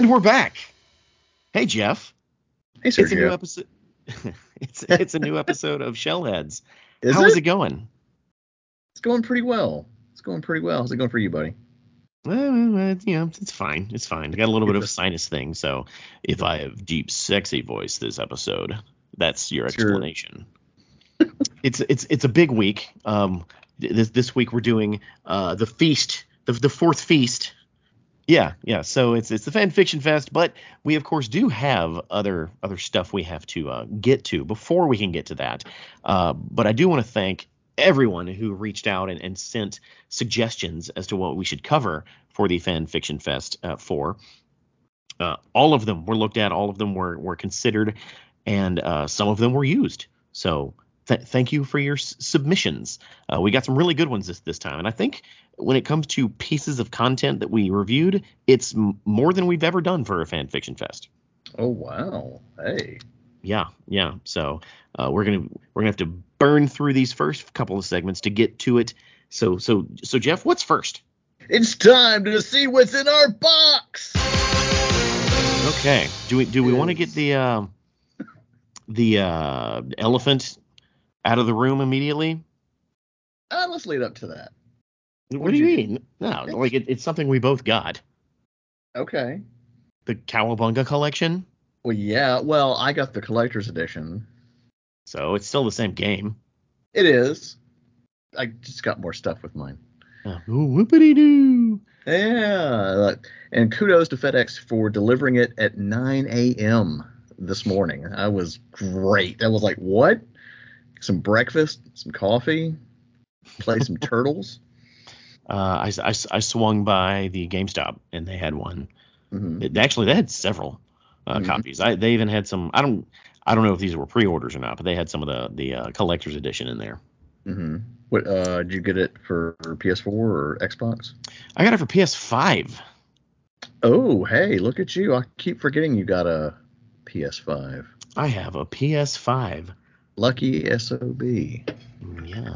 And we're back. Hey Jeff. Hey Sergio. It's a new episode. it's it's a new episode of Shellheads. Is How it? is it going? It's going pretty well. It's going pretty well. How's it going for you, buddy? Well, uh, you know, it's fine. It's fine. I got a little bit of a sinus thing, so if I have deep, sexy voice this episode, that's your Sure. explanation. it's it's it's a big week. Um, this this week we're doing uh the feast, the the fourth feast. Yeah, yeah. So it's it's the fan fiction fest, but we of course do have other other stuff we have to uh, get to before we can get to that. Uh, but I do want to thank everyone who reached out and, and sent suggestions as to what we should cover for the fan fiction fest uh, for. Uh, all of them were looked at, all of them were were considered, and uh, some of them were used. So th- thank you for your s- submissions. Uh, we got some really good ones this this time, and I think when it comes to pieces of content that we reviewed, it's m- more than we've ever done for a fan fiction fest. Oh wow. Hey. Yeah, yeah. So uh, we're gonna we're gonna have to burn through these first couple of segments to get to it. So so so Jeff, what's first? It's time to see what's in our box. Okay. Do we do we want to get the uh, the uh, elephant out of the room immediately? Uh, let's lead up to that. What, What do you mean? No, like it, it's something we both got. Okay. The Cowabunga collection. Well, yeah. Well, I got the collector's edition. So it's still the same game. It is. I just got more stuff with mine. Uh, whoopity doo. Yeah. And kudos to FedEx for delivering it at 9 a.m. this morning. I was great. I was like, what? Some breakfast, some coffee, play some turtles. Uh, I, I, I swung by the GameStop and they had one. hmm It, actually, they had several uh, Mhm. copies. I, they even had some. I don't. I don't know if these were pre-orders or not, but they had some of the the uh, collector's edition in there. hmm What uh, did you get it for PS4 or Xbox? I got it for PS5. Oh, hey, look at you! I keep forgetting you got a PS5. I have a PS5. Lucky sob. Yeah,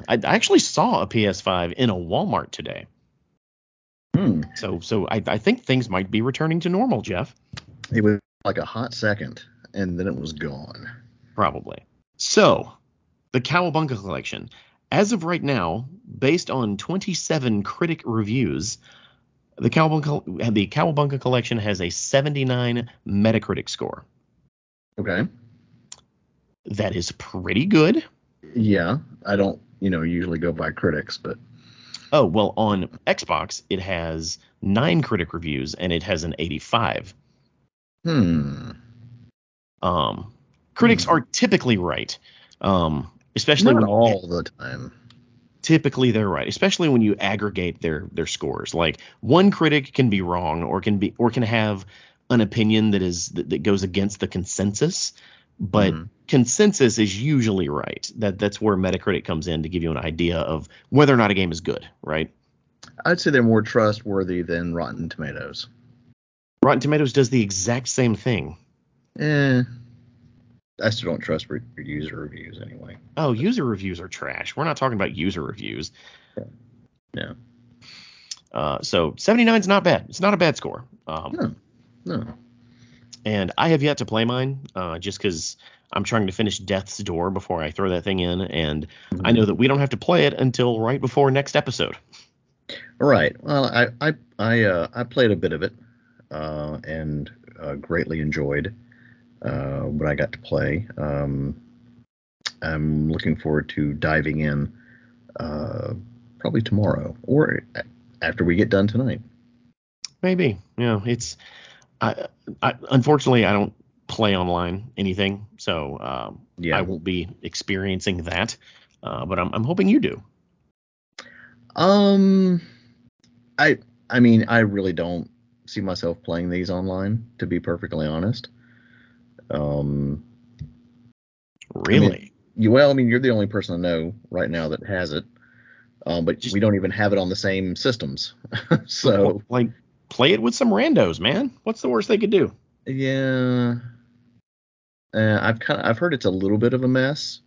I, I actually saw a PS5 in a Walmart today. Hmm. So so I, I think things might be returning to normal, Jeff. It was like a hot second, and then it was gone. Probably. So, the Cowabunga collection. As of right now, based on 27 critic reviews, the Cowabunga, the Cowabunga collection has a 79 Metacritic score. Okay. That is pretty good. Yeah, I don't, you know, usually go by critics, but Oh, well, on Xbox, it has nine critic reviews and it has an 85. hmm. Um, critics Hmm. are typically right. Um, especially Not when all the time. typically they're right, especially when you aggregate their their scores. Like one critic can be wrong or can be or can have an opinion that is that, that goes against the consensus, but Mhm. consensus is usually right. That that's where Metacritic comes in to give you an idea of whether or not a game is good, right? I'd say they're more trustworthy than Rotten Tomatoes. Rotten Tomatoes does the exact same thing. Eh. I still don't trust re- user reviews anyway. Oh, user reviews are trash. We're not talking about user reviews. Yeah. Uh, so 79 is not bad. It's not a bad score. Um, No. No. And I have yet to play mine, uh, just because I'm trying to finish Death's Door before I throw that thing in, and I know that we don't have to play it until right before next episode. Right. Well, I I I uh, I played a bit of it, uh, and uh, greatly enjoyed uh, what I got to play. Um, I'm looking forward to diving in uh, probably tomorrow or after we get done tonight. Maybe, you know, it's. I, I unfortunately I don't play online anything, so um, Yeah. I won't be experiencing that. Uh, but I'm, I'm hoping you do. Um, I I mean I really don't see myself playing these online to be perfectly honest. Um, Really? you well, I mean you're the only person I know right now that has it. Um, but Just- we don't even have it on the same systems. so like, play it with some randos, man. What's the worst they could do? yeah, uh, I've kind of I've heard it's a little bit of a mess.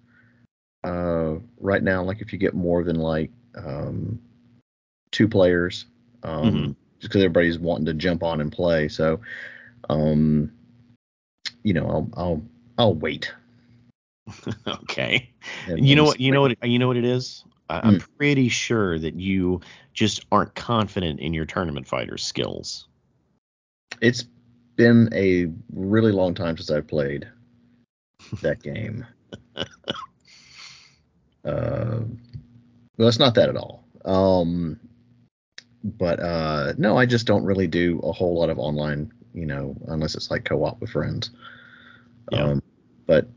Uh, right now, like if you get more than like um, two players, um, Mhm. just because everybody's wanting to jump on and play. So Um, you know, I'll I'll I'll wait. okay. And You know what? You know what? You know what it is. I, I'm pretty sure that you just aren't confident in your tournament fighter skills. It's been a really long time since I've played that game. uh, well, it's not that at all. Um, but uh, no, I just don't really do a whole lot of online, you know, unless it's like co-op with friends. Yeah. Um, but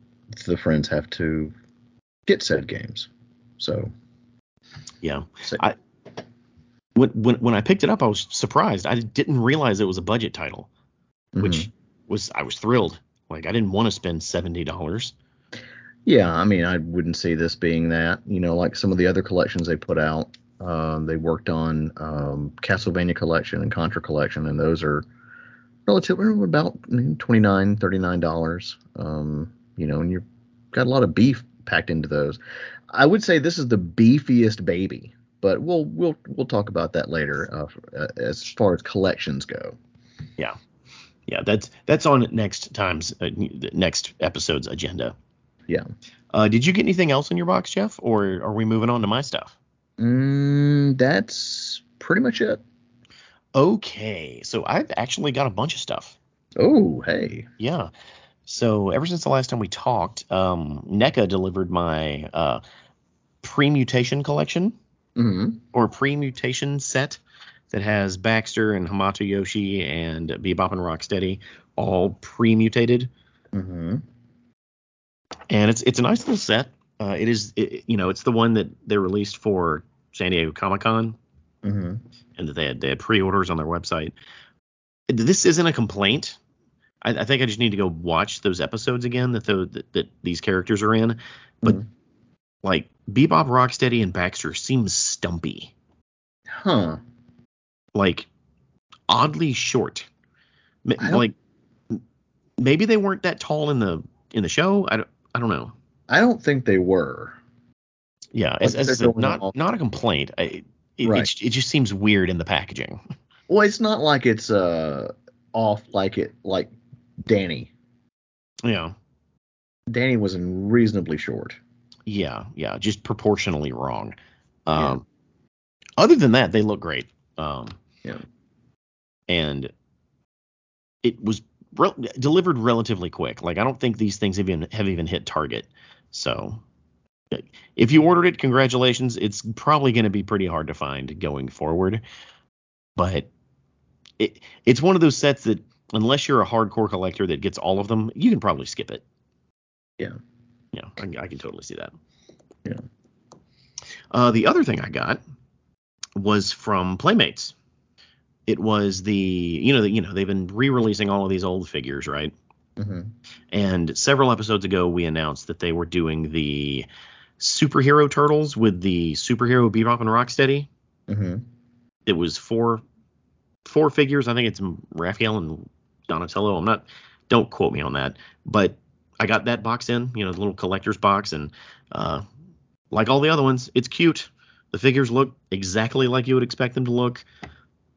the friends have to get said games. So, Yeah. so I- When, when when I picked it up, I was surprised. I didn't realize it was a budget title, mhm. which was I was thrilled. Like I didn't want to spend seventy dollars. Yeah, I mean, I wouldn't see this being that. You know, like some of the other collections they put out. Um, they worked on um, Castlevania collection and Contra collection, and those are relatively about twenty nine, thirty nine dollars. Um, you know, and you've got a lot of beef packed into those. I would say this is the beefiest baby, but we'll we'll we'll talk about that later uh, uh, as far as collections go. Yeah, yeah, that's that's on next time's uh, next episode's agenda. Yeah. Uh, did you get anything else in your box, Jeff, or are we moving on to my stuff? Mm, that's pretty much it. Okay, so I've actually got a bunch of stuff. Oh, hey. Yeah. So ever since the last time we talked, um, NECA delivered my uh, pre-mutation collection hmm or pre-mutation set that has Baxter and Hamato Yoshi and Bebop and Rocksteady all pre-mutated, hmm and it's it's a nice little set. Uh, it is, it, you know, it's the one that they released for San Diego Comic Con, hmm and that they had they had pre-orders on their website. This isn't a complaint. I, I think I just need to go watch those episodes again that the that, that these characters are in. But Mhm. like Bebop, Rocksteady, and Baxter seem stumpy, Huh. like oddly short. M- Like maybe they weren't that tall in the in the show. I don't I don't know. I don't think they were. Yeah, as, Like as I they're said, going not not a complaint. I, it, Right. it, it just seems weird in the packaging. Well, it's not like it's uh off like it like Danny. yeah, Danny was reasonably short. yeah, yeah, just proportionally wrong. Yeah. Um, Other than that, they look great. Um, Yeah. and it was rel delivered relatively quick. Like I don't think these things have even have even hit target. So if you ordered it, congratulations. It's probably going to be pretty hard to find going forward. But it it's one of those sets that unless you're a hardcore collector that gets all of them, you can probably skip it. Yeah. Yeah, I, I can totally see that. Yeah. Uh, the other thing I got was from Playmates. It was the you know the, you know they've been re-releasing all of these old figures, right? Mm-hmm. And several episodes ago, we announced that they were doing the superhero turtles with the superhero Bebop and Rocksteady. Mm hmm It was four four figures. I think it's Raphael and Donatello. I'm not. Don't quote me on that. But I got that box in, you know, the little collector's box, and uh, like all the other ones, it's cute. The figures look exactly like you would expect them to look.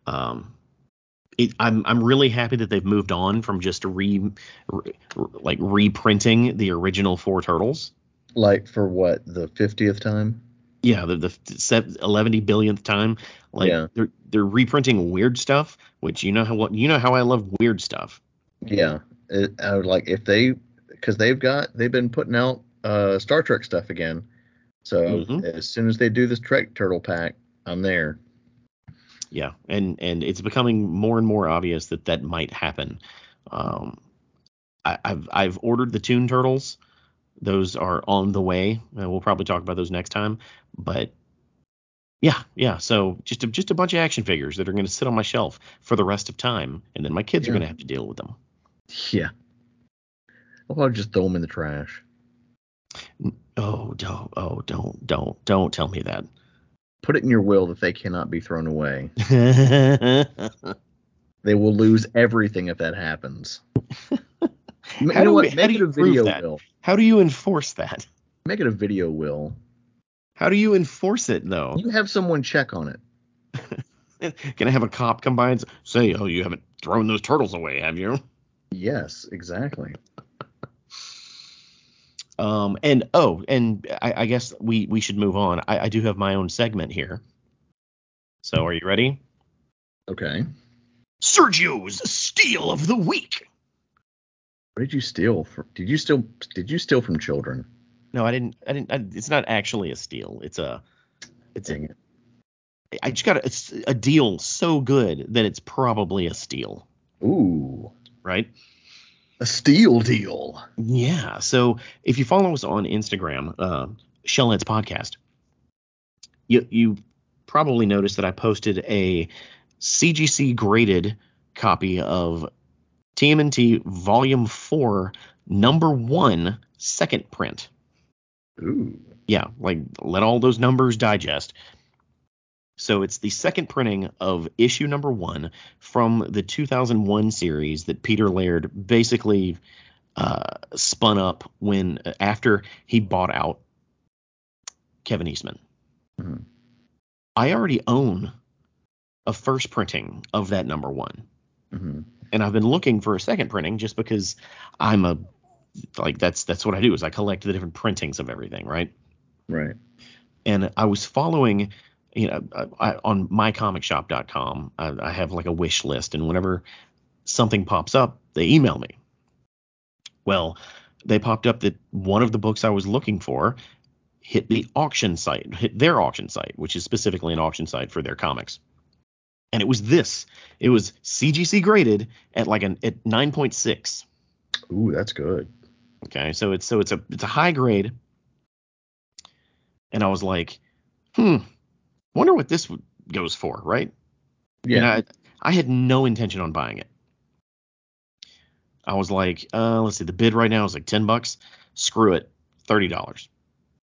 Um, it, I'm I'm really happy that they've moved on from just re, re like reprinting the original four turtles. Like for what the fiftieth time? Yeah, the the set eleven billionth time. Like Yeah. they're they're reprinting weird stuff, which you know how what you know how I love weird stuff. Yeah. It, I would like if they because they've got they've been putting out uh Star Trek stuff again. So Mhm. as soon as they do this Trek Turtle pack, I'm there. Yeah, and and it's becoming more and more obvious that that might happen. Um, I, I've I've ordered the Toon Turtles. Those are on the way. Uh, we'll probably talk about those next time. But yeah, yeah. So just a, just a bunch of action figures that are going to sit on my shelf for the rest of time, and then my kids are going to have to deal with them. Yeah. I'll just throw them in the trash. Oh, don't, oh, don't, don't, don't tell me that. Put it in your will that they cannot be thrown away. They will lose everything if that happens. you How do know we- what? how Make it you a video that? will. do you enforce that? Make it a video will. How do you enforce it though? You have someone check on it. Can I have a cop come by and say, "Oh, you haven't thrown those turtles away, have you?" Yes, exactly. Um, and oh, and I, I guess we we should move on. I, I do have my own segment here. So are you ready? Okay. Sergio's steal of the week. What did you steal? From, did you steal? Did you steal from children? No, I didn't. I didn't. I, it's not actually a steal. It's a. It's Dang a. it. I just got a, a deal so good that it's probably a steal, Ooh, right? a steal deal. Yeah. So if you follow us on Instagram, uh, Shellheads Podcast, you you probably noticed that I posted a CGC graded copy of TMNT Volume Four, Number One, second print. Ooh. Yeah, like let all those numbers digest. So it's the second printing of issue number one from the 2001 series that Peter Laird basically uh, spun up when after he bought out Kevin Eastman. Mhm. I already own a first printing of that number one, hmm and I've been looking for a second printing just because I'm a like that's that's what I do is I collect the different printings of everything, right? Right. and I was following, you know, I, I, on mycomicshop.com, I, I have like a wish list, and whenever something pops up, they email me. Well, they popped up that one of the books I was looking for hit the auction site, hit their auction site, which is specifically an auction site for their comics. And it was this. It was CGC graded at like an at 9.6. Ooh, that's good. Okay, so it's so it's a it's a high grade, and I was like, hmm, wonder what this goes for, right? Yeah. And I I had no intention on buying it. I was like, uh, let's see, the bid right now is like ten bucks. Screw it, thirty dollars.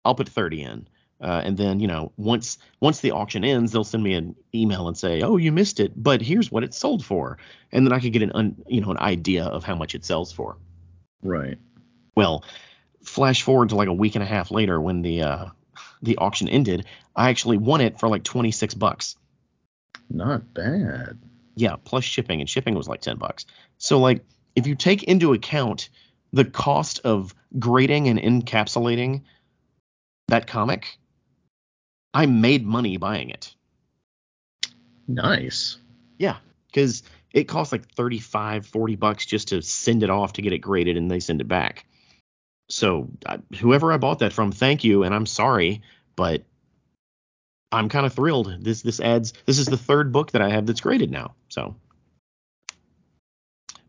I'll put thirty in, uh, and then you know once once the auction ends, they'll send me an email and say, oh, you missed it, but here's what it sold for, and then I could get an un, you know an idea of how much it sells for. right. Well, flash forward to like a week and a half later when the uh, the auction ended, I actually won it for like 26 bucks. Not bad. Yeah, plus shipping, and shipping was like 10 bucks. So like if you take into account the cost of grading and encapsulating that comic, I made money buying it. Nice. Yeah, because it costs like 35, 40 bucks just to send it off to get it graded and they send it back. So I, whoever I bought that from, thank you, and I'm sorry, but I'm kind of thrilled. This this adds this is the third book that I have that's graded now. So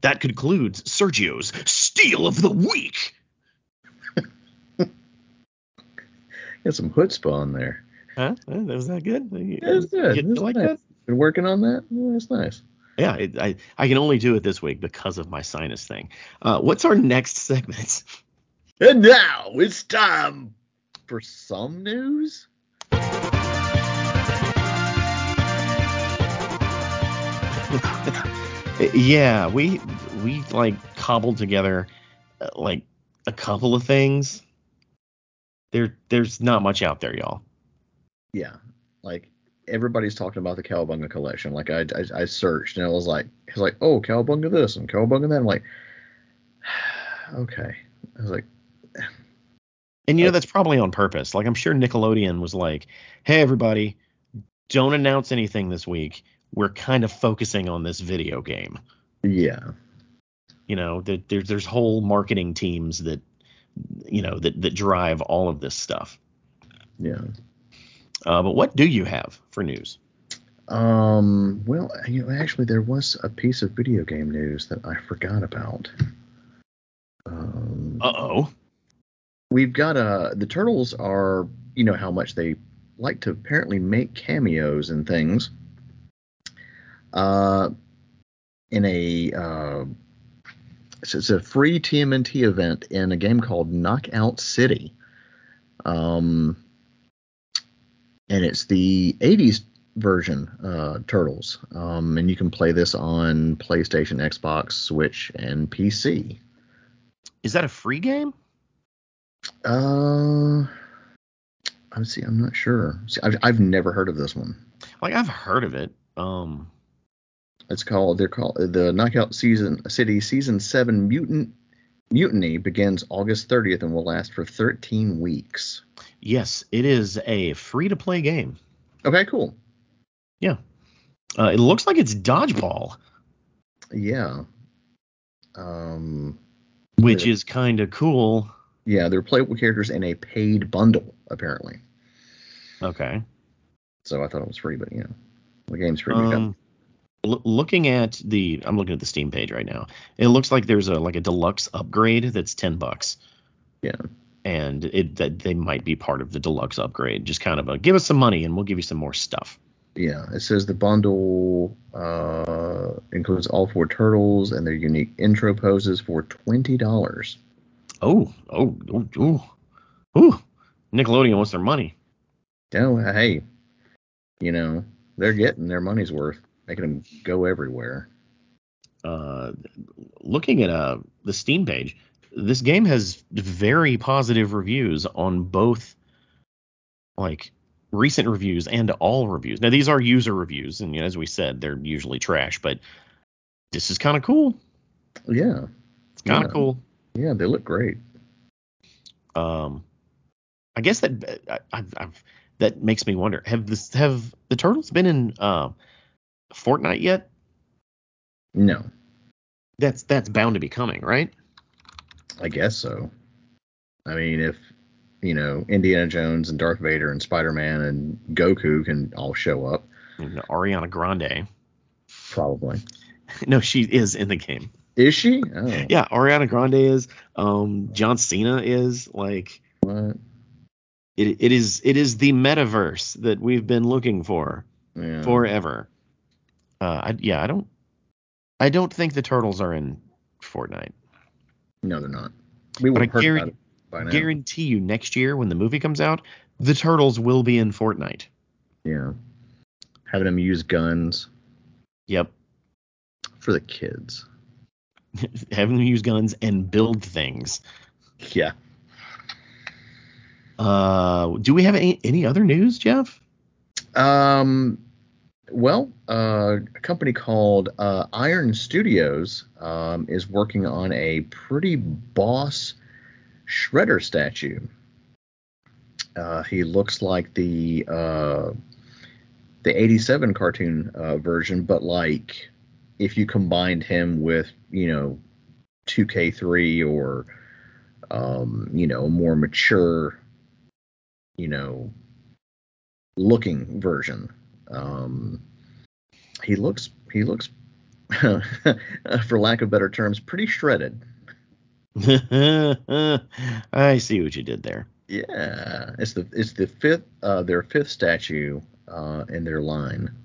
that concludes Sergio's Steal of the Week. Got some chutzpah on there. Huh? Uh, Was that good? Yeah, it's good. you- you It's like nice. that? Been working on that. Yeah, that's nice. Yeah, it, I I can only do it this week because of my sinus thing. Uh, what's our next segment? And now it's time for some news. yeah, we we like cobbled together uh, like a couple of things. There there's not much out there, y'all. Yeah, like everybody's talking about the Cowabunga collection. Like I, I, I searched and I was like, I was like, oh, Cowabunga this and Cowabunga that. I'm like, okay. I was like, And you know that's probably on purpose. Like I'm sure Nickelodeon was like, "Hey everybody, don't announce anything this week. We're kind of focusing on this video game." yeah, You know, there, there's there's whole marketing teams that you know that that drive all of this stuff. yeah. Uh, but what do you have for news? Um, well, you know, actually, there was a piece of video game news that I forgot about. Um, Uh oh. we've got uh the turtles are you know how much they like to apparently make cameos and things uh in a uh it's, it's a free TMNT event in a game called Knockout City um and it's the 80s version uh turtles um and you can play this on PlayStation Xbox Switch and PC Is that a free game? Uh, I'm see. I'm not sure. See, I've I've never heard of this one. Like I've heard of it. Um, It's called. They're called the Knockout Season City Season Seven Mutant Mutiny begins August 30th and will last for 13 weeks. Yes, it is a free to play game. Okay, cool. Yeah. Uh, it looks like it's dodgeball, Yeah. Um. which is kind of cool. Yeah, they're playable characters in a paid bundle apparently. Okay. So I thought it was free, but you know, the game's free. Um, l- looking at the, I'm looking at the Steam page right now. It looks like there's a like a deluxe upgrade that's ten bucks. Yeah. And it that they might be part of the deluxe upgrade. Just kind of a give us some money and we'll give you some more stuff. Yeah, it says the bundle uh, includes all four turtles and their unique intro poses for twenty dollars. Oh, oh, oh, oh, ooh. Nickelodeon wants their money. Oh, hey, you know they're getting their money's worth, making them go everywhere. uh, looking at uh, the Steam page, this game has very positive reviews on both, like recent reviews and all reviews. Now these are user reviews, and you know, as we said, they're usually trash, but this is kind of cool. Yeah, It's kind of Yeah. cool. yeah, they look great. Um, I guess that I, I've, I've, that makes me wonder: have this have the turtles been in uh, Fortnite yet? No, That's that's bound to be coming, right? I guess so. I mean, if you know Indiana Jones and Darth Vader and Spider Man and Goku can all show up, know, Ariana Grande. probably. No, she is in the game. Is she? Oh, Yeah, Ariana Grande is. Um, John Cena is. Like, what? it, it is. It is the metaverse that we've been looking for Yeah. forever. Uh, I, yeah, I don't. I don't think the turtles are in Fortnite. No, they're not. We But would heard guarantee- by now. Guarantee you, next year when the movie comes out, the turtles will be in Fortnite. Yeah. Having them use guns Yep, for the kids. having them use guns and build things. Yeah. Uh, do we have any, any other news, Jeff? Um. Well, uh, a company called uh, Iron Studios um, is working on a pretty boss Shredder statue. Uh, he looks like the uh, the '87 cartoon uh, version, but like if you combined him with you know 2K3 or um, you know a more mature you know looking version. Um, he looks he looks for lack of better terms pretty shredded. I see what you did there. Yeah, it's the it's the fifth uh, their fifth statue uh, in their line.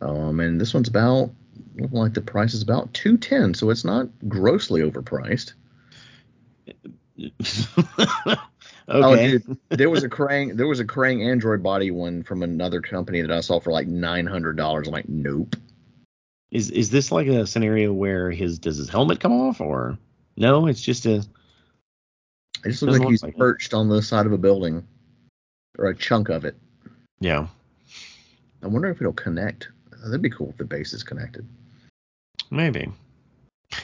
Um, and this one's about looking like the price is about two ten, so it's not grossly overpriced. okay. Oh, dude, there was a Krang there was a Krang Android body one from another company that I saw for like nine hundred dollars. I'm like, nope. Is is this like a scenario where his does his helmet come off or no? It's just a It just looks like look he's like it. perched on the side of a building or a chunk of it. yeah I wonder if it'll connect. That'd be cool if the base is connected. maybe.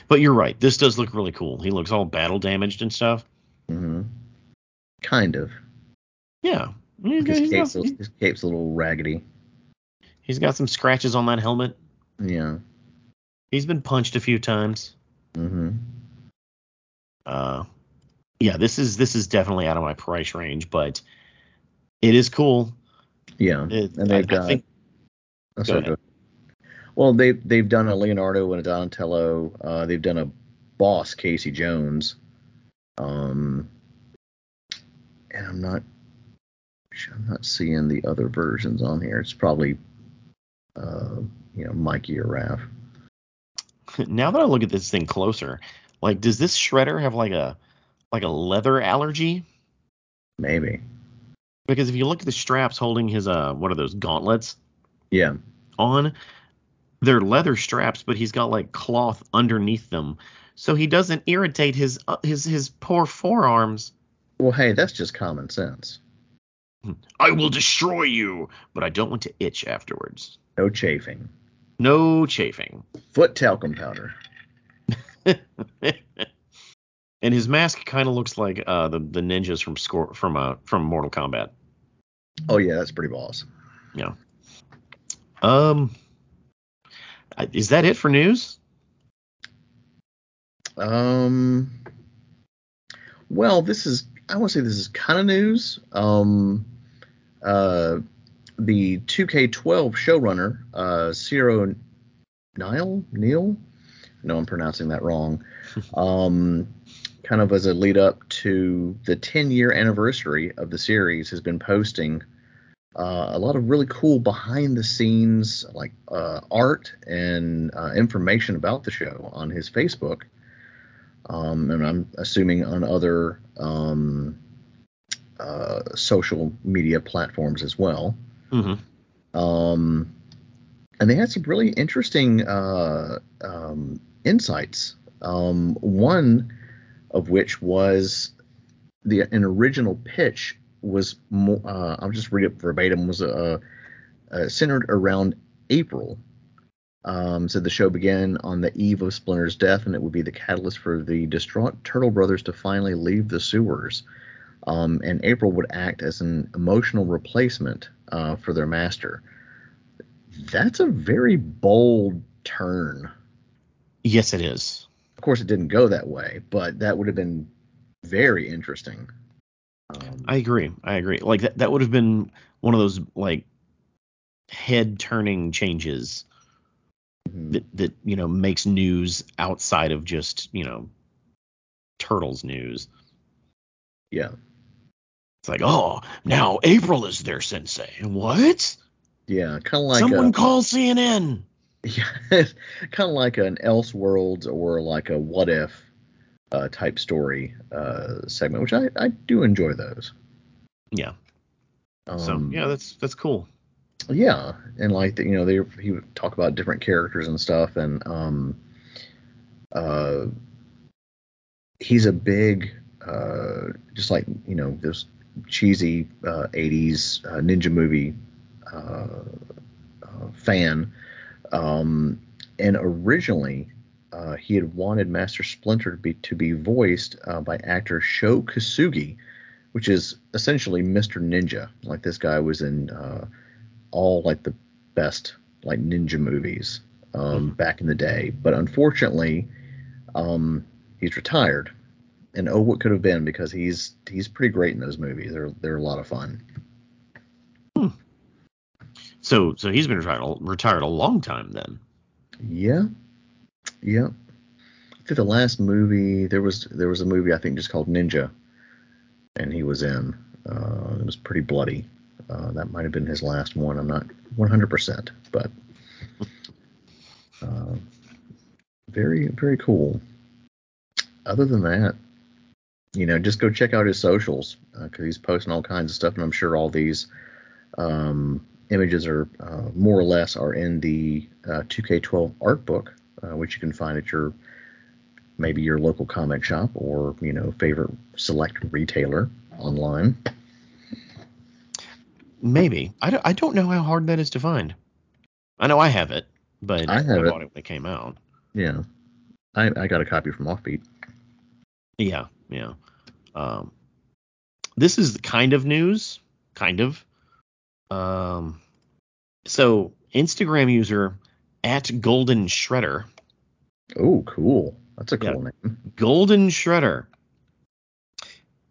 But you're right. This does look really cool. He looks all battle damaged and stuff. hmm Kind of. Yeah. He's got, His he's, cape's, got, a- his cape's a little raggedy. he's got some scratches on that helmet. Yeah. He's been punched a few times. Mm-hmm. Uh, yeah, this is this is definitely out of my price range, but it is cool. Yeah. It, and they've I got. think oh, sorry, go- Well, they've they've done a Leonardo and a Donatello. Uh, they've done a boss Casey Jones. Um, and I'm not. I'm not seeing the other versions on here. It's probably, uh, you know, Mikey or Raph. now that I look at this thing closer, like, does this shredder have like a like a leather allergy? Maybe. Because if you look at the straps holding his uh, what are those gauntlets Yeah. on? They're leather straps, but he's got like cloth underneath them, so he doesn't irritate his uh, his his poor forearms. Well, hey, that's just common sense. I will destroy you, but I don't want to itch afterwards. No chafing. No chafing. Foot talcum powder. and his mask kind of looks like uh, the the ninjas from score from uh from Mortal Kombat. Oh yeah, that's pretty boss. Yeah. Um. Is that it for news? Um. Well, this is I want to say this is kind of news. Um. Uh. The 2K12 showrunner, uh, Ciro Nile Neil. No, I'm pronouncing that wrong. um, kind of as a lead up to the 10 year anniversary of the series, has been posting uh, a lot of really cool behind the scenes like uh, art and uh, information about the show on his Facebook. Um, and I'm assuming on other um, uh, social media platforms as well. Mm-hmm. Um, and they had some really interesting uh, um, insights. Um, one of which was the an original pitch was more, uh, I'll just read it verbatim was uh, uh, centered around April. Um, said the show began on the eve of Splinter's death, and it would be the catalyst for the distraught Turtle brothers to finally leave the sewers. Um, and April would act as an emotional replacement uh, for their master. That's a very bold turn. Yes, it is. Of course, it didn't go that way, but that would have been very interesting. Um, I agree. I agree. Like that, that would have been one of those like head turning changes mm-hmm. that that you know makes news outside of just you know turtles news. Yeah. It's like, oh, now April is their sensei. What? Yeah, kind of like someone a, call CNN. Yeah, kind of like an Elseworlds or like a What If uh, type story uh, segment, which I, I do enjoy those. Yeah. Um, so yeah, that's that's cool. Yeah, and like you know they he would talk about different characters and stuff, and um, uh, he's a big uh, just like you know this cheesy uh, 80s uh, ninja movie uh, uh, fan. Um, and originally, uh, he had wanted Master Splinter to be to be voiced uh, by actor Sho Kosugi, which is essentially Mr. Ninja. Like this guy was in uh, all like the best like ninja movies um, mm-hmm. back in the day, but unfortunately, um, he's retired. And oh, what could have been because he's he's pretty great in those movies. They're they're a lot of fun. Hmm. So so he's been retired retired a long time then. Yeah, yeah. I think the last movie there was there was a movie I think just called Ninja, and he was in. Uh, it was pretty bloody. Uh, that might have been his last one. I'm not 100%, but uh, very very cool. Other than that, you know, just go check out his socials because uh, he's posting all kinds of stuff, and I'm sure all these um, images are uh, more or less are in the uh, 2K12 art book, uh, which you can find at your maybe your local comic shop or you know favorite select retailer online. Maybe I don't, I don't know how hard that is to find. I know I have it, but I, have I bought it. it when it came out. Yeah, I, I got a copy from Offbeat. Yeah, yeah. Um, this is kind of news, kind of. Um, so Instagram user at Golden Shredder. Oh, cool. That's a cool yeah, name. Golden Shredder.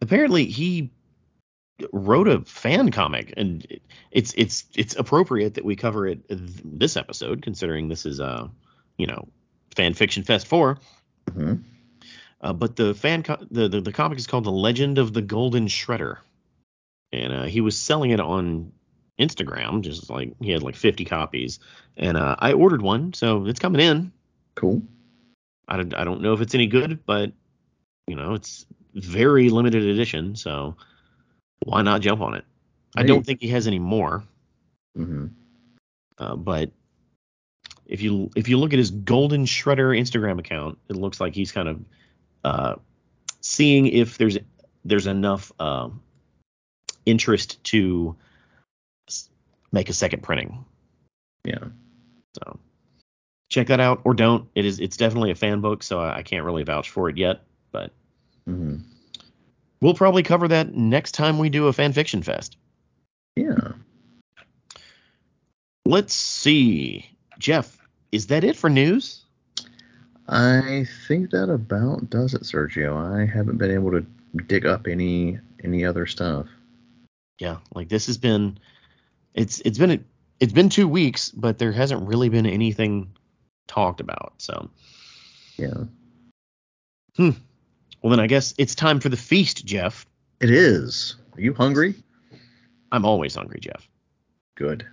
Apparently, he wrote a fan comic, and it's it's it's appropriate that we cover it this episode, considering this is uh you know fan fiction fest 4 mm-hmm. uh, but the fan co- the, the, the comic is called The Legend of the Golden Shredder, and uh, he was selling it on Instagram, just like he had like 50 copies, and uh, I ordered one, so it's coming in. Cool. I don't, I don't know if it's any good, but you know, it's very limited edition, so why not jump on it? I don't think he has any more. Mm-hmm. Uh, but if you if you look at his Golden Shredder Instagram account, it looks like he's kind of uh, seeing if there's there's enough uh, interest to make a second printing. Yeah. So check that out or don't. It is it's definitely a fan book, so I, I can't really vouch for it yet, but hmm we'll probably cover that next time we do a fan fiction fest. Yeah. Let's see, Jeff. Is that it for news? I think that about does it, Sergio. I haven't been able to dig up any any other stuff. Yeah, like this has been it's it's been a, it's been two weeks, but there hasn't really been anything talked about. So, Yeah. Hmm. Well then I guess it's time for the feast, Jeff. It is. Are you hungry? I'm always hungry, Jeff. Good.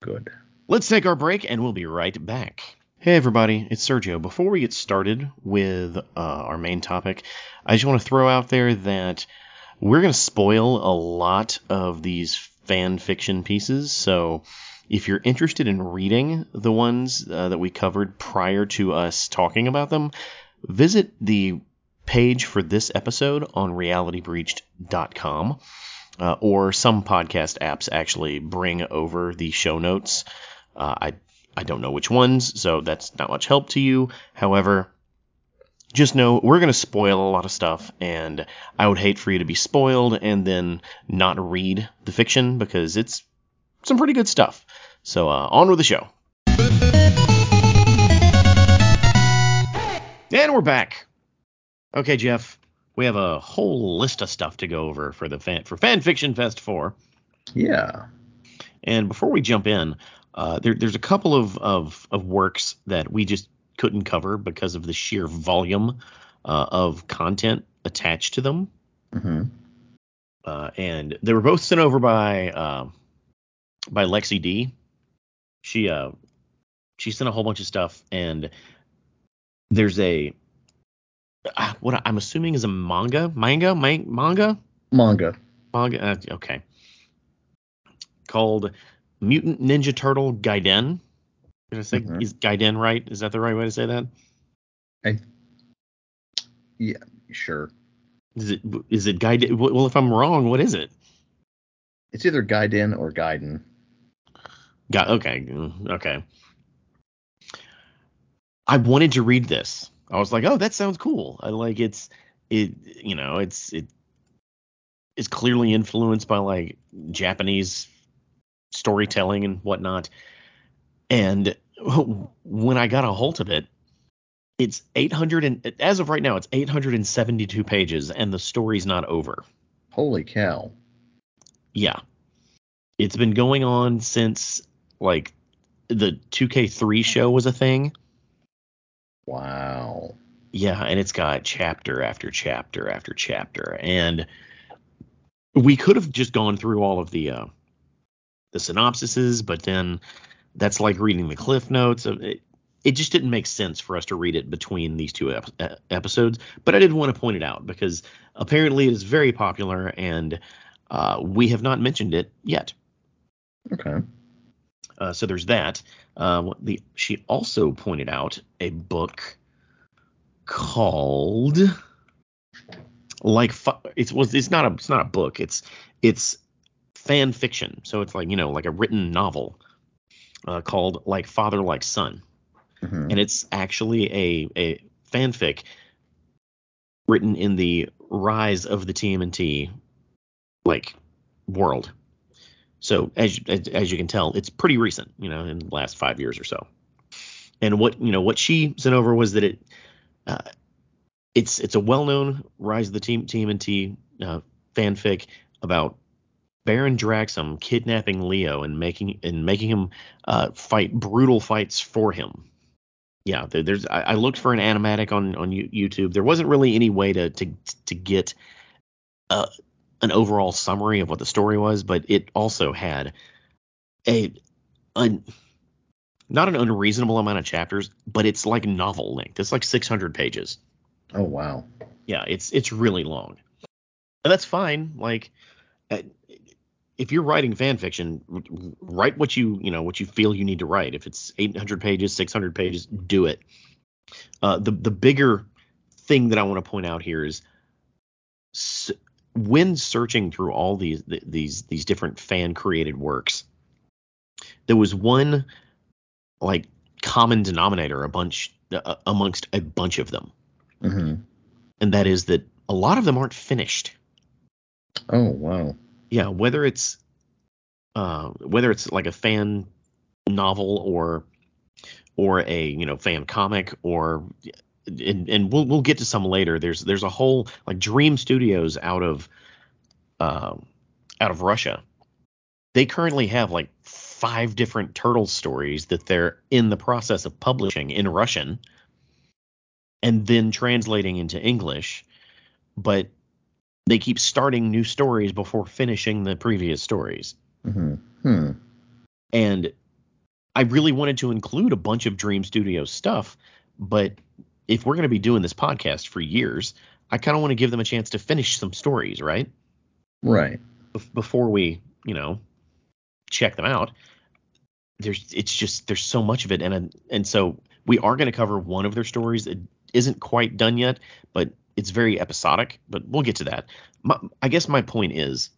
Good. Let's take our break and we'll be right back. Hey everybody, it's Sergio. Before we get started with uh, our main topic, I just want to throw out there that we're going to spoil a lot of these fan fiction pieces. So if you're interested in reading the ones uh, that we covered prior to us talking about them, visit the page for this episode on realitybreached.com. Uh, or some podcast apps actually bring over the show notes. Uh, I I don't know which ones, so that's not much help to you. However, just know we're going to spoil a lot of stuff, and I would hate for you to be spoiled and then not read the fiction because it's some pretty good stuff. So uh, on with the show. And we're back. Okay, Jeff, we have a whole list of stuff to go over for the fan for Fan Fiction Fest 4. Yeah. And before we jump in, uh, there, there's a couple of, of, of works that we just couldn't cover because of the sheer volume uh, of content attached to them. Mm-hmm. Uh, and they were both sent over by uh, by Lexi D. She uh she sent a whole bunch of stuff, and there's a uh, what I'm assuming is a manga, manga, man- manga, Manga. manga. Uh, okay, called Mutant Ninja Turtle Gaiden. Did I say Mhm. is Gaiden right? Is that the right way to say that? I, Yeah. Sure. Is it is it Gaiden? Well, if I'm wrong, what is it? It's either Gaiden or Gaiden. Got okay, mm, okay. I wanted to read this. I was like, oh, that sounds cool. I like it's it you know it's it is clearly influenced by like Japanese storytelling and whatnot. And when I got a hold of it, it's 800 and as of right now, it's 872 pages, and the story's not over. Holy cow. Yeah. It's been going on since like the 2K3 show was a thing. Wow. Yeah, and it's got chapter after chapter after chapter and we could have just gone through all of the uh the synopsises, but then that's like reading the cliff notes. It, it just didn't make sense for us to read it between these two ep- uh, episodes, but I did want to point it out because apparently it is very popular and uh, we have not mentioned it yet. Okay. Uh, so there's that. Uh, the she also pointed out a book called like it's was it's not a it's not a book. It's it's fan fiction. So it's like you know like a written novel uh, called like father like son. Hmm and it's actually a a fanfic written in the rise of the TMNT like world. So as as, as you can tell, it's pretty recent, you know, in the last five years or so. And what you know what she sent over was that it uh, it's it's a well known rise of the team TMNT uh, fanfic about Baron Draxum kidnapping Leo and making and making him uh, fight brutal fights for him yeah, there, there's I, I looked for an animatic on on YouTube. There wasn't really any way to to to get uh, an overall summary of what the story was, but it also had a un, not an unreasonable amount of chapters, but it's like novel length. It's like 600 pages. Oh wow. Yeah, it's it's really long, and that's fine. Like, uh, if you're writing fan fiction, write what you you know what you feel you need to write. If it's 800 pages, 600 pages, do it. Uh, the the bigger thing that I want to point out here is when searching through all these these these different fan created works, there was one like common denominator a bunch uh, amongst a bunch of them, hmm and that is that a lot of them aren't finished. Oh wow. Yeah, whether it's uh, whether it's like a fan novel or or a you know fan comic or and, and we'll we'll get to some later. There's there's a whole like Dream Studios out of uh, out of Russia. They currently have like five different turtle stories that they're in the process of publishing in Russian and then translating into English, but they keep starting new stories before finishing the previous stories. hmm Hmm. And I really wanted to include a bunch of Dream Studios stuff, but if we're going to be doing this podcast for years, I kind of want to give them a chance to finish some stories, right? Right. Bef- Before we, you know, check them out. There's it's just there's so much of it and and so we are going to cover one of their stories that isn't quite done yet, but it's very episodic, but we'll get to that. My, I guess my point is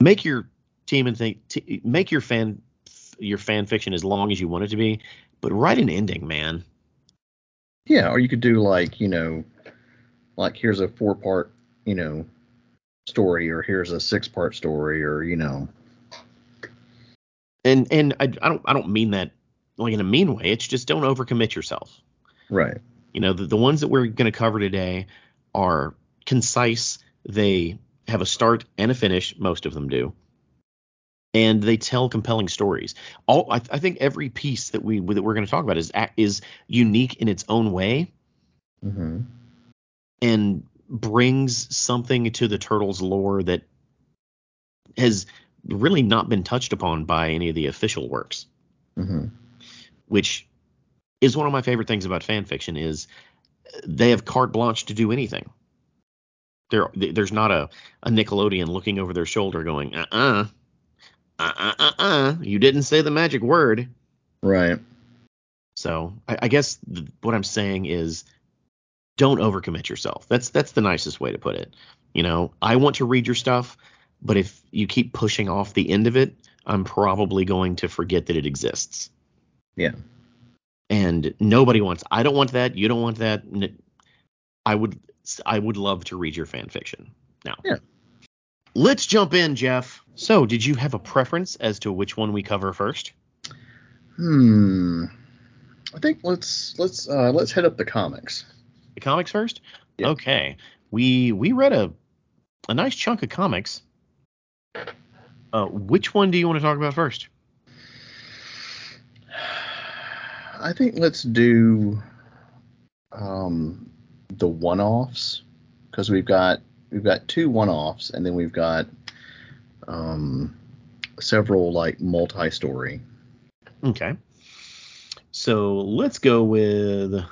make your team and think t- make your fan your fan fiction as long as you want it to be, but write an ending, man. Yeah, or you could do like, you know, like here's a four part, you know, story, or here's a six part story, or you know, And and I, I don't I don't mean that like in a mean way. It's just don't overcommit yourself. right. You know, the, the ones that we're going to cover today are concise. They have a start and a finish. Most of them do, and they tell compelling stories. All I, I think every piece that we that we're going to talk about is is unique in its own way hmm and brings something to the turtles lore that has really not been touched upon by any of the official works. hmm which is one of my favorite things about fan fiction is they have carte blanche to do anything. There, there's not a, a Nickelodeon looking over their shoulder going, uh uh, uh uh uh uh, you didn't say the magic word. Right. So I, I guess th- what I'm saying is don't overcommit yourself. That's that's the nicest way to put it. You know, I want to read your stuff, but if you keep pushing off the end of it, I'm probably going to forget that it exists. Yeah. and nobody wants i don't want that you don't want that I would i would love to read your fan fiction now Yeah. Let's jump in jeff so did you have a preference as to which one we cover first Hmm. I think let's let's uh let's head up the comics. the comics first Yeah. okay we we read a a nice chunk of comics uh which one do you want to talk about first I think let's do um the one-offs because we've got we've got two one-offs and then we've got um several like multi-story. okay so let's go with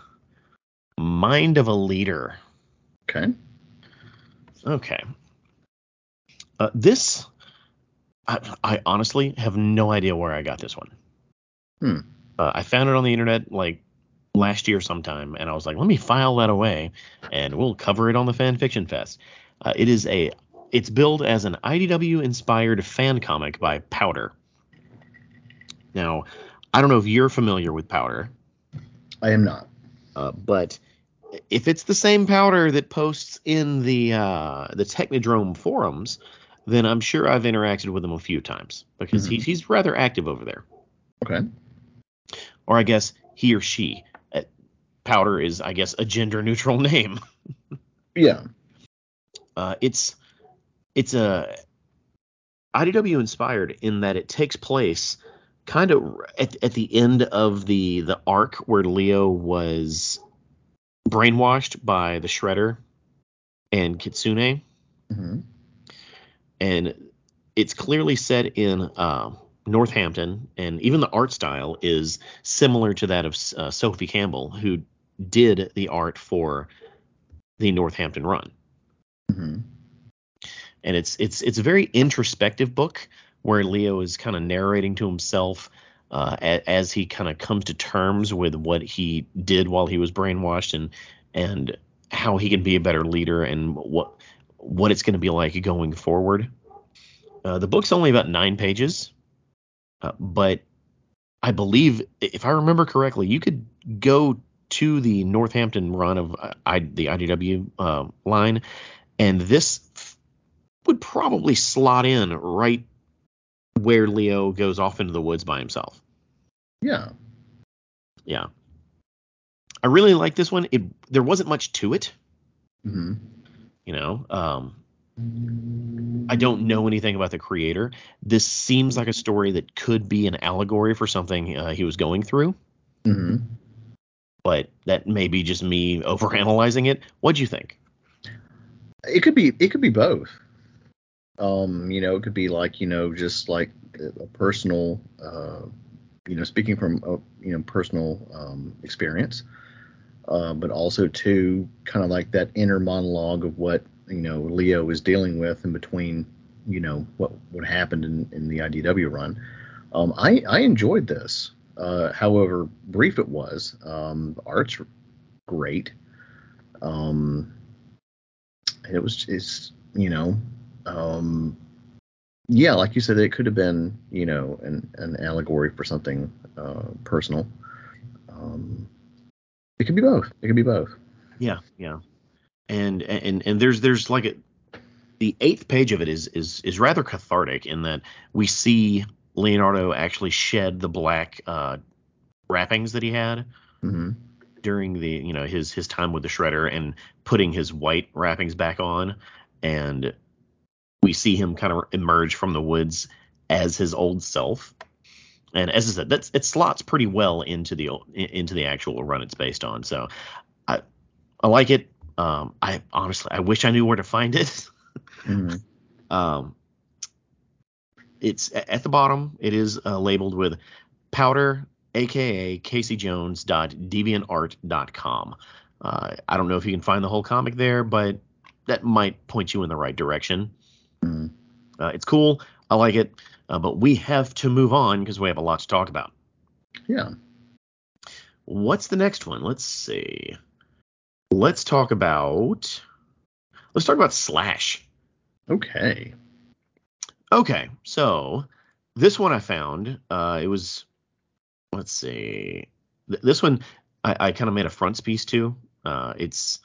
mind of a leader Okay. Okay. Uh, this, I, I honestly have no idea where I got this one. Hmm. Uh, I found it on the internet like last year sometime, and I was like, let me file that away, and we'll cover it on the Fan Fiction Fest. Uh, it is a, it's billed as an IDW inspired fan comic by Powder. Now, I don't know if you're familiar with Powder. I am not. Uh, but if it's the same powder that posts in the uh, the Technodrome forums, then I'm sure I've interacted with him a few times because Mhm. he's he's rather active over there. Okay. Or I guess he or she. Uh, powder is I guess a gender neutral name. Yeah. Uh, it's it's a IDW inspired in that it takes place kind of at, at the end of the the arc where Leo was brainwashed by the Shredder and Kitsune, hmm and it's clearly set in uh, Northampton, and even the art style is similar to that of uh, Sophie Campbell, who did the art for the Northampton run. Hmm and it's it's it's a very introspective book where Leo is kind of narrating to himself uh, a, as he kind of comes to terms with what he did while he was brainwashed and and how he can be a better leader and what what it's going to be like going forward. Uh, the book's only about nine pages, uh, but I believe, if I remember correctly, you could go to the Northampton run of uh, I, the IDW uh, line, and this f- would probably slot in right where Leo goes off into the woods by himself. Yeah. Yeah. I really like this one. It there wasn't much to it, hmm you know. Um, I don't know anything about the creator. This seems like a story that could be an allegory for something uh, he was going through, hmm but that may be just me overanalyzing it. What'd you think? It could be it could be both. Um, you know, it could be like you know just like a personal, uh, you know, speaking from a you know personal um, experience, uh, but also too kind of like that inner monologue of what you know Leo is dealing with in between, you know, what what happened in, in the IDW run. Um, I I enjoyed this. Uh, however brief it was, um, art's great. Um, it was it's you know um yeah like you said it could have been you know an, an allegory for something uh personal. Um it could be both. It could be both. Yeah, yeah. And and and there's there's like a the eighth page of it is is is rather cathartic in that we see Leonardo actually shed the black uh, wrappings that he had. Hmm during the you know his his time with the shredder and putting his white wrappings back on. And we see him kind of emerge from the woods as his old self. And as i said that's it slots pretty well into the into the actual run it's based on. So i i like it. Um i honestly i wish i knew where to find it. Hmm um it's at the bottom it is uh, labeled with powder aka caseyjones.deviantart.com uh, i don't know if you can find the whole comic there but that might point you in the right direction. Hmm uh, it's cool. I like it. Uh, but we have to move on because we have a lot to talk about. Yeah. What's the next one? Let's see. Let's talk about let's talk about slash. Okay. Okay, so this one I found. Uh, it was, let's see, Th- this one I, I kind of made a frontispiece to. Uh, it's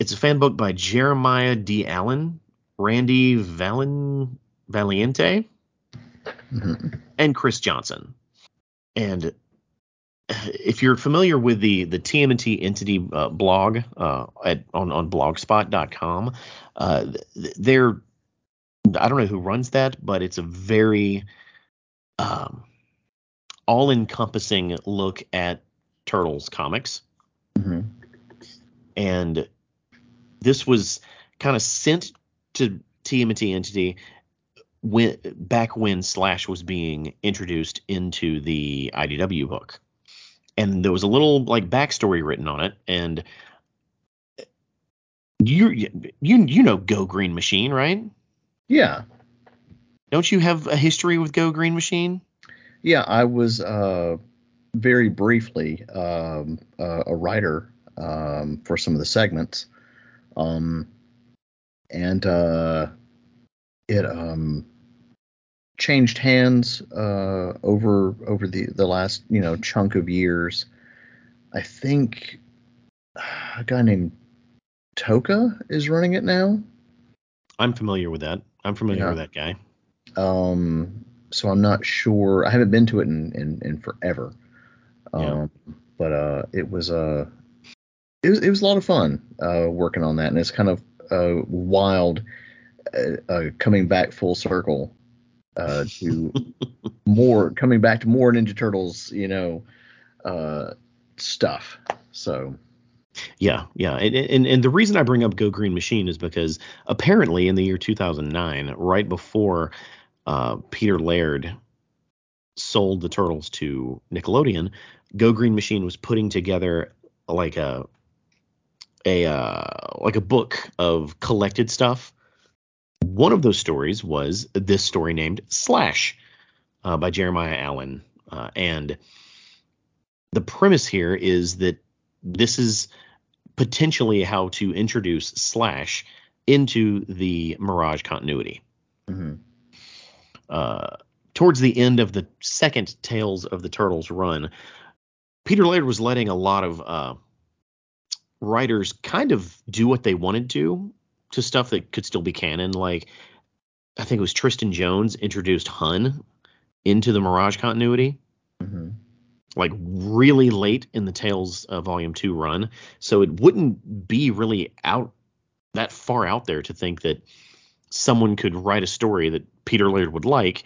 it's a fan book by Jeremiah D. Allen, Randy Valen, Valiente, hmm and Chris Johnson. And if you're familiar with the the TMNT entity uh, blog uh, at on on blogspot.com, uh, they're I don't know who runs that, but it's a very um, all-encompassing look at Turtles comics, hmm and this was kind of sent to TMNT entity when back when Slash was being introduced into the IDW book, and there was a little like backstory written on it, and you you you know Go Green Machine, right? yeah Don't you have a history with Go Green Machine? Yeah i was uh very briefly um uh, a writer um for some of the segments um and uh it um changed hands uh over over the the last you know chunk of years i think a guy named toka is running it now I'm familiar with that. I'm familiar Yeah. with that guy. um so i'm not sure. I haven't been to it in in, in forever. Yeah. um but uh it was uh it was, it was a lot of fun uh working on that. And it's kind of uh wild uh, uh coming back full circle uh to more coming back to more ninja turtles you know uh stuff. So. Yeah, yeah. And, and and the reason I bring up Go Green Machine is because apparently in the year 2009, right before uh, Peter Laird sold the turtles to Nickelodeon, Go Green Machine was putting together like a a uh, like a book of collected stuff. One of those stories was this story named Slash uh, by Jeremiah Allen, uh, and the premise here is that this is potentially how to introduce Slash into the Mirage continuity. mhm. Uh, towards the end of the second Tales of the Turtles run, Peter Laird was letting a lot of uh, writers kind of do what they wanted to to stuff that could still be canon. Like I think it was Tristan Jones introduced Hun into the Mirage continuity. hmm like really late in the Tales uh, Volume 2 run. So it wouldn't be really out that far out there to think that someone could write a story that Peter Laird would like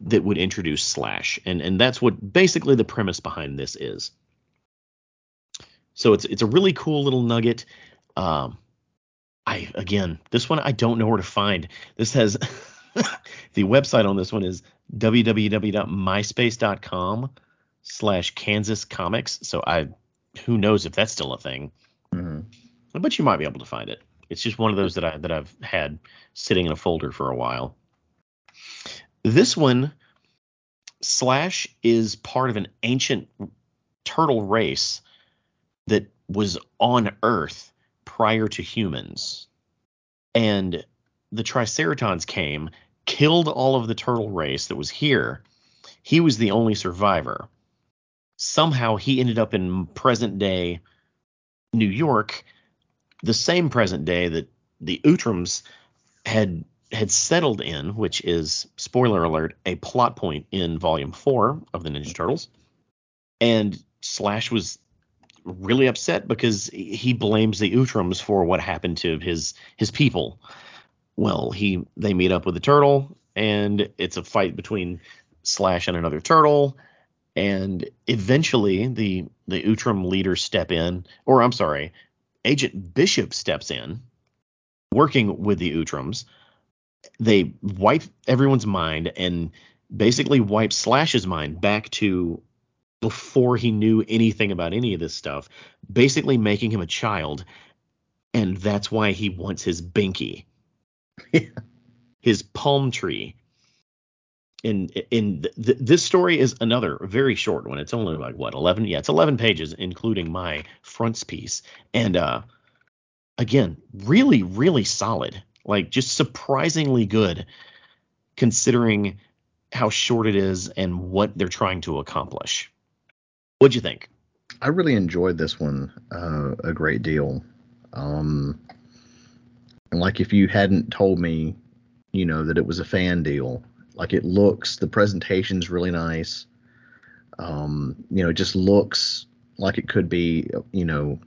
that would introduce Slash. And and that's what basically the premise behind this is. So it's it's a really cool little nugget. Um I again, this one I don't know where to find. This has the website on this one is www.myspace.com slash Kansas Comics. So I, who knows if that's still a thing, hmm but you might be able to find it. It's just one of those that I that I've had sitting in a folder for a while. This one, Slash is part of an ancient turtle race that was on Earth prior to humans, and the Triceratons came, killed all of the turtle race that was here. He was the only survivor somehow he ended up in present day New York, the same present day that the Utroms had had settled in, which is spoiler alert, a plot point in volume four of the Ninja Turtles. And Slash was really upset because he blames the Utroms for what happened to his his people. Well, he they meet up with the turtle and it's a fight between Slash and another turtle and eventually the the Utrom leaders step in, or I'm sorry, Agent Bishop steps in, working with the Utroms. They wipe everyone's mind and basically wipe Slash's mind back to before he knew anything about any of this stuff, basically making him a child, and that's why he wants his binky, his palm tree in in th- this story is another very short one. It's only like what 11 yeah, it's 11 pages including my frontispiece. And uh again, really really solid. Like just surprisingly good considering how short it is and what they're trying to accomplish. What'd you think? I really enjoyed this one uh, a great deal. Um, and like if you hadn't told me, you know, that it was a fan deal, like it looks, the presentation's really nice. Um, you know, it just looks like it could be, you know,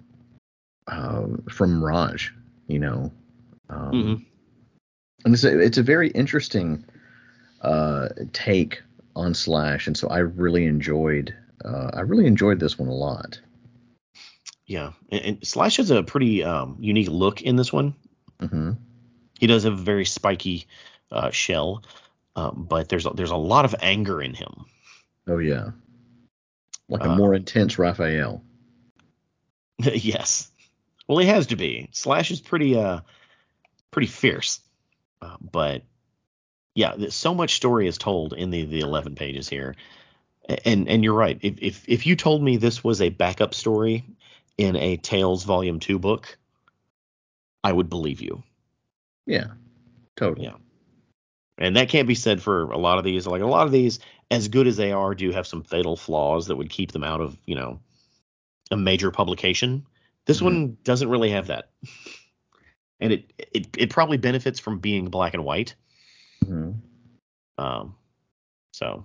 uh, from Raj, you know. Um, Mhm. And it's a, it's a very interesting uh, take on Slash, and so I really enjoyed uh, I really enjoyed this one a lot. Yeah, and, and Slash has a pretty um, unique look in this one. hmm He does have a very spiky uh, shell, um, but there's a, there's a lot of anger in him. Oh yeah, like a Uh, more intense Raphael. yes. Well, he has to be. Slash is pretty uh pretty fierce. Uh, but yeah, so much story is told in the the 11 pages here. And and you're right. If if if you told me this was a backup story in a Tales volume 2 book, I would believe you. Yeah, totally. Yeah. And that can't be said for a lot of these. Like a lot of these, as good as they are, do have some fatal flaws that would keep them out of, you know, a major publication. This Mhm. one doesn't really have that. And it, it it probably benefits from being black and white. Mhm. Um so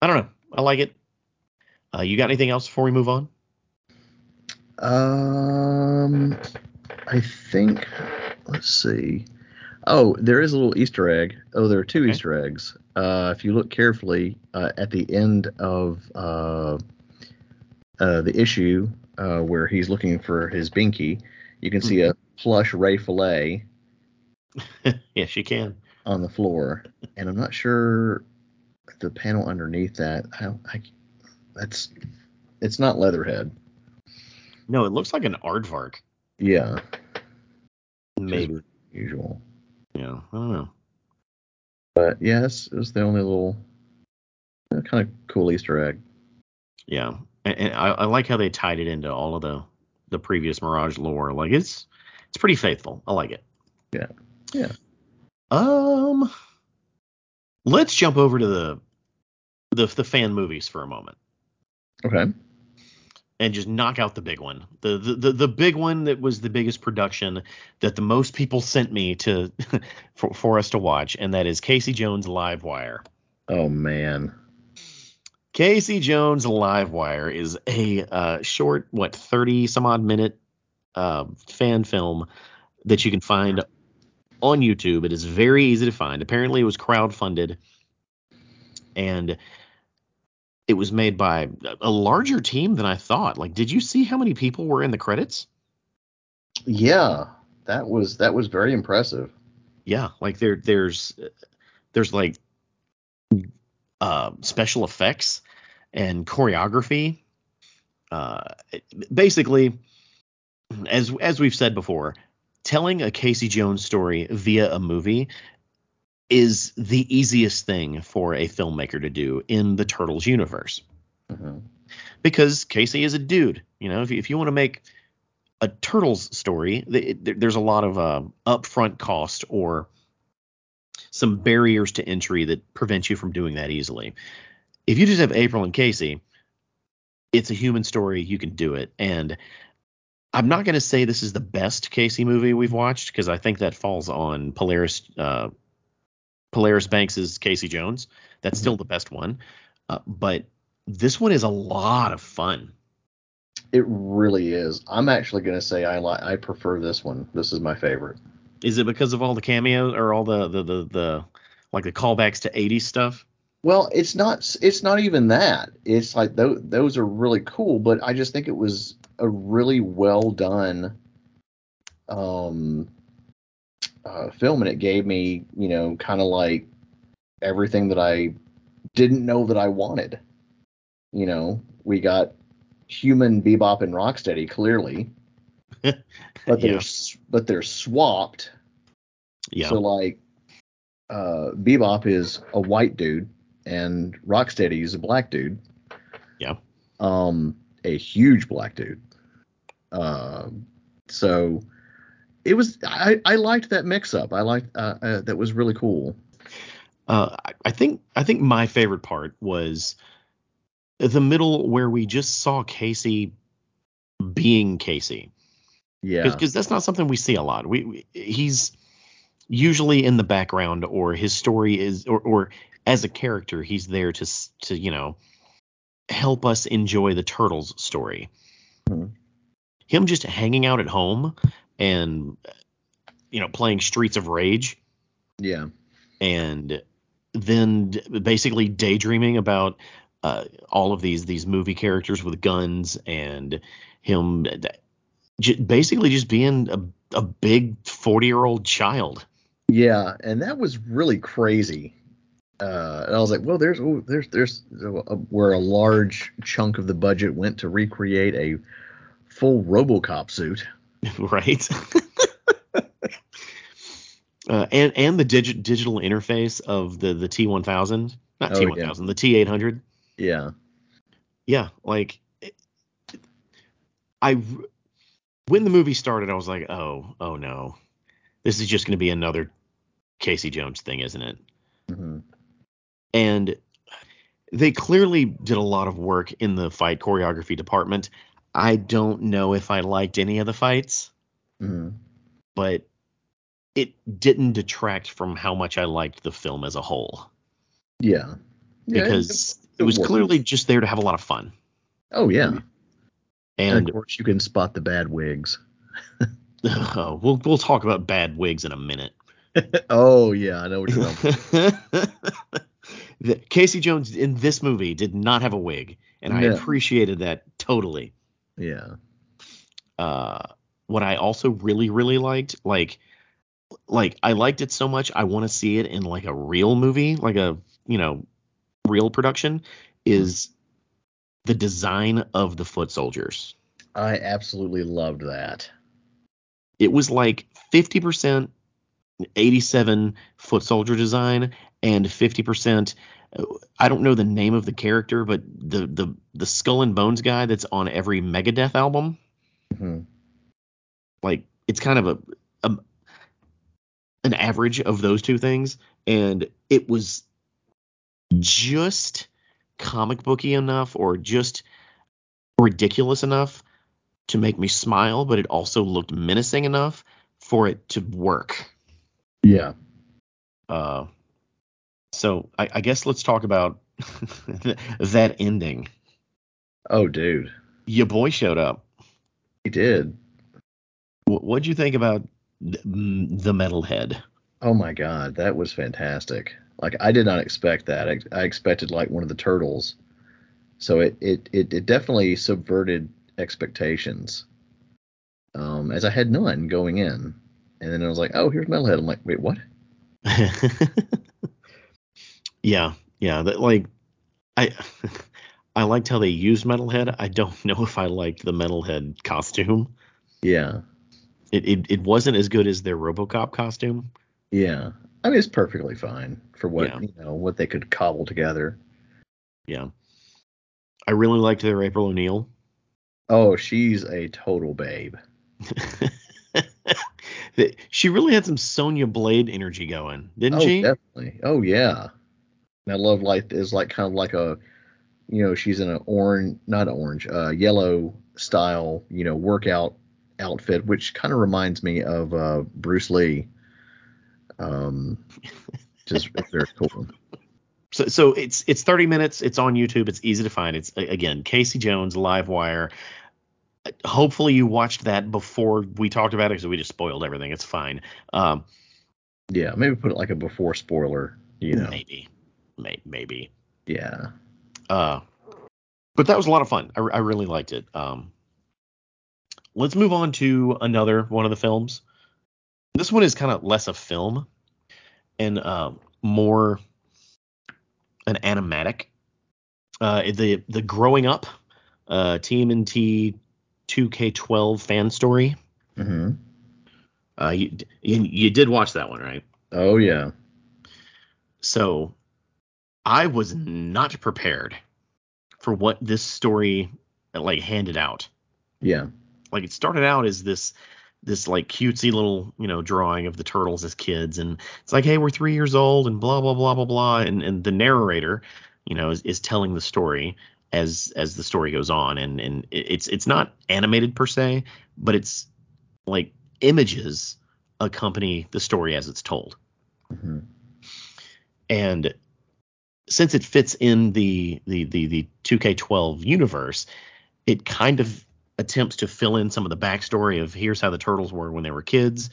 I don't know. I like it. Uh, you got anything else before we move on? Um, I think. Let's see. Oh, there is a little Easter egg. Oh, there are two Okay. Easter eggs. Uh, if you look carefully uh, at the end of uh, uh, the issue uh, where he's looking for his binky, you can see a plush Ray Fillet yes, you can. on the floor, and I'm not sure the panel underneath that. I, I that's it's not Leatherhead. No, it looks like an aardvark. Yeah, Maybe. usual. Yeah, I don't know. But yes, it was the only little kind of cool Easter egg. Yeah, and, and I, I like how they tied it into all of the the previous Mirage lore. Like it's it's pretty faithful. I like it. Yeah. Yeah. Um, let's jump over to the the the fan movies for a moment Okay. and just knock out the big one. The, the the the big one that was the biggest production that the most people sent me to for, for us to watch, and that is Casey Jones Live Wire. Oh man. Casey Jones Live Wire is a uh, short, what, 30 some odd minute uh, fan film that you can find on YouTube. It is very easy to find. Apparently, it was crowdfunded and it was made by a larger team than I thought. Like, did you see how many people were in the credits? Yeah, that was that was very impressive. Yeah, like there there's there's like uh, special effects and choreography. Uh, basically, as as we've said before, telling a Casey Jones story via a movie is the easiest thing for a filmmaker to do in the Turtles universe Mhm. because Casey is a dude. You know, if you, if you want to make a Turtles story, it- there's a lot of uh, upfront cost or some barriers to entry that prevent you from doing that easily. If you just have April and Casey, it's a human story. You can do it. And I'm not going to say this is the best Casey movie we've watched because I think that falls on Polaris uh, Polaris Banks's Casey Jones. That's still the best one. Uh, but this one is a lot of fun. It really is. I'm actually going to say I like I prefer this one. This is my favorite. Is it because of all the cameos or all the the the, the like the callbacks to 80s stuff? Well, it's not it's not even that. It's like those those are really cool, but I just think it was a really well done um uh, film, and it gave me you know kind of like everything that I didn't know that I wanted. You know, we got human Bebop and Rocksteady clearly, but they're Yeah. but they're swapped. Yeah. So like, uh, Bebop is a white dude and Rocksteady is a black dude. Yeah. Um, a huge black dude. Um, so it was. I I liked that mix up. I liked uh, uh, that was really cool. Uh, I- I think I think my favorite part was the middle where we just saw Casey being Casey Yeah. because that's not something we see a lot. We, we he's usually in the background or his story is or or as a character he's there to to you know help us enjoy the turtles story. Mhm. Him just hanging out at home and you know playing Streets of Rage Yeah. and then basically daydreaming about uh, all of these these movie characters with guns and him j- basically just being a, a big 40 year old child Yeah, and that was really crazy. Uh, and I was like, well, there's oh, there's there's uh, where a large chunk of the budget went to recreate a full RoboCop suit. right uh, and and the digi- digital interface of the the T1000 not Oh, T1000 yeah. the T800 Yeah. yeah like it- i when the movie started i was like oh oh no this is just going to be another casey jones thing isn't it hmm and they clearly did a lot of work in the fight choreography department i don't know if i liked any of the fights hmm but it didn't detract from how much i liked the film as a whole Yeah. Yeah, because it- it was worked. clearly just there to have a lot of fun Oh yeah. And, and of course you can spot the bad wigs. oh, we'll we'll talk about bad wigs in a minute oh yeah, I know what you're talking. The- Casey Jones in this movie did not have a wig, and I appreciated that totally. Yeah. Uh, what I also really really liked, like, like I liked it so much, I want to see it in like a real movie, like a you know real production, is the design of the foot soldiers. I absolutely loved that. It was like 50% 87 foot soldier design and 50% uh, I don't know the name of the character but the the the skull and bones guy that's on every Megadeth album hmm like it's kind of a, a an average of those two things and it was just comic booky enough or just ridiculous enough to make me smile, but it also looked menacing enough for it to work. Yeah. Uh, so I, I guess let's talk about that ending. Oh, dude. Your boy showed up. He did. Wh- What'd you think about th- the metalhead? Oh my god, that was fantastic. Like I did not expect that. I, I expected like one of the turtles. So it it it, it definitely subverted expectations. Um, as I had none going in, and then I was like, oh, here's Metalhead. I'm like, wait, what? yeah, yeah. That like I I liked how they used metalhead. I don't know if I liked the metalhead costume. Yeah, It it, it wasn't as good as their RoboCop costume. yeah. I mean, it's perfectly fine for what Yeah. you know what they could cobble together. Yeah. I really liked their April O'Neil. Oh, she's a total babe. she really had some Sonya Blade energy going, didn't she? oh, she? definitely. Oh, yeah. I love like is like kind of like a, you know, she's in an orange, not orange, uh, yellow style, you know, workout outfit, which kind of reminds me of uh, Bruce Lee. Um, just very cool. So, so it's it's 30 minutes. It's on YouTube. It's easy to find. It's again Casey Jones Live Wire. Hopefully you watched that before we talked about it because we just spoiled everything. It's fine. Um, Yeah, maybe put it like a before spoiler. You know. maybe, may, maybe. Yeah. Uh, but that was a lot of fun. I, I really liked it. Um, let's move on to another one of the films. This one is kind of less a film and um, more an animatic. Uh, the the growing up uh, TMNT 2K12 fan story. Mm-hmm. Uh, you, you you did watch that one, right? Oh yeah. So I was not prepared for what this story like handed out. Yeah. Like it started out as this this like cutesy little you know drawing of the turtles as kids, and it's like hey we're three years old and blah blah blah blah blah, and and the narrator you know is, is telling the story as as the story goes on, and and it's it's not animated per se, but it's like images accompany the story as it's told. hmm and since it fits in the the the, the 2K12 universe, it kind of attempts to fill in some of the backstory of here's how the turtles were when they were kids,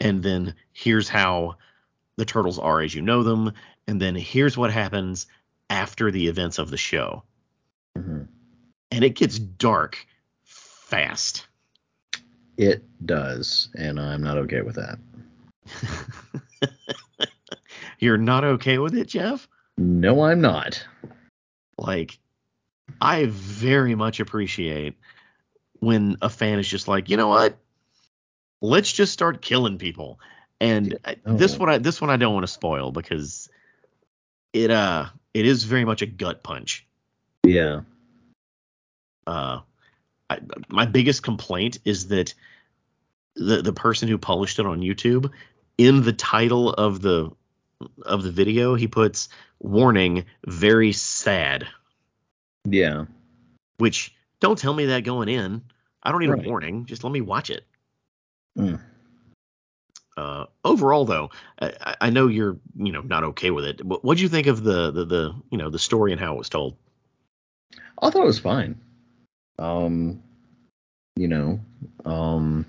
and then here's how the turtles are as you know them, and then here's what happens after the events of the show, hmm and it gets dark fast. It does, and I'm not okay with that. You're not okay with it, Jeff? No, I'm not. like I very much appreciate when a fan is just like, you know what? Let's just start killing people. And I- this Oh. one I this one I don't want to spoil because it uh it is very much a gut punch. Yeah. Uh I, my biggest complaint is that the the person who published it on YouTube in the title of the of the video he puts warning very sad Yeah. Which don't tell me that going in. I don't need Right. a warning. Just let me watch it. Mm. Uh, overall, though, I, I know you're you know not okay with it. What what'd you think of the, the the you know the story and how it was told? I thought it was fine. Um, you know, um,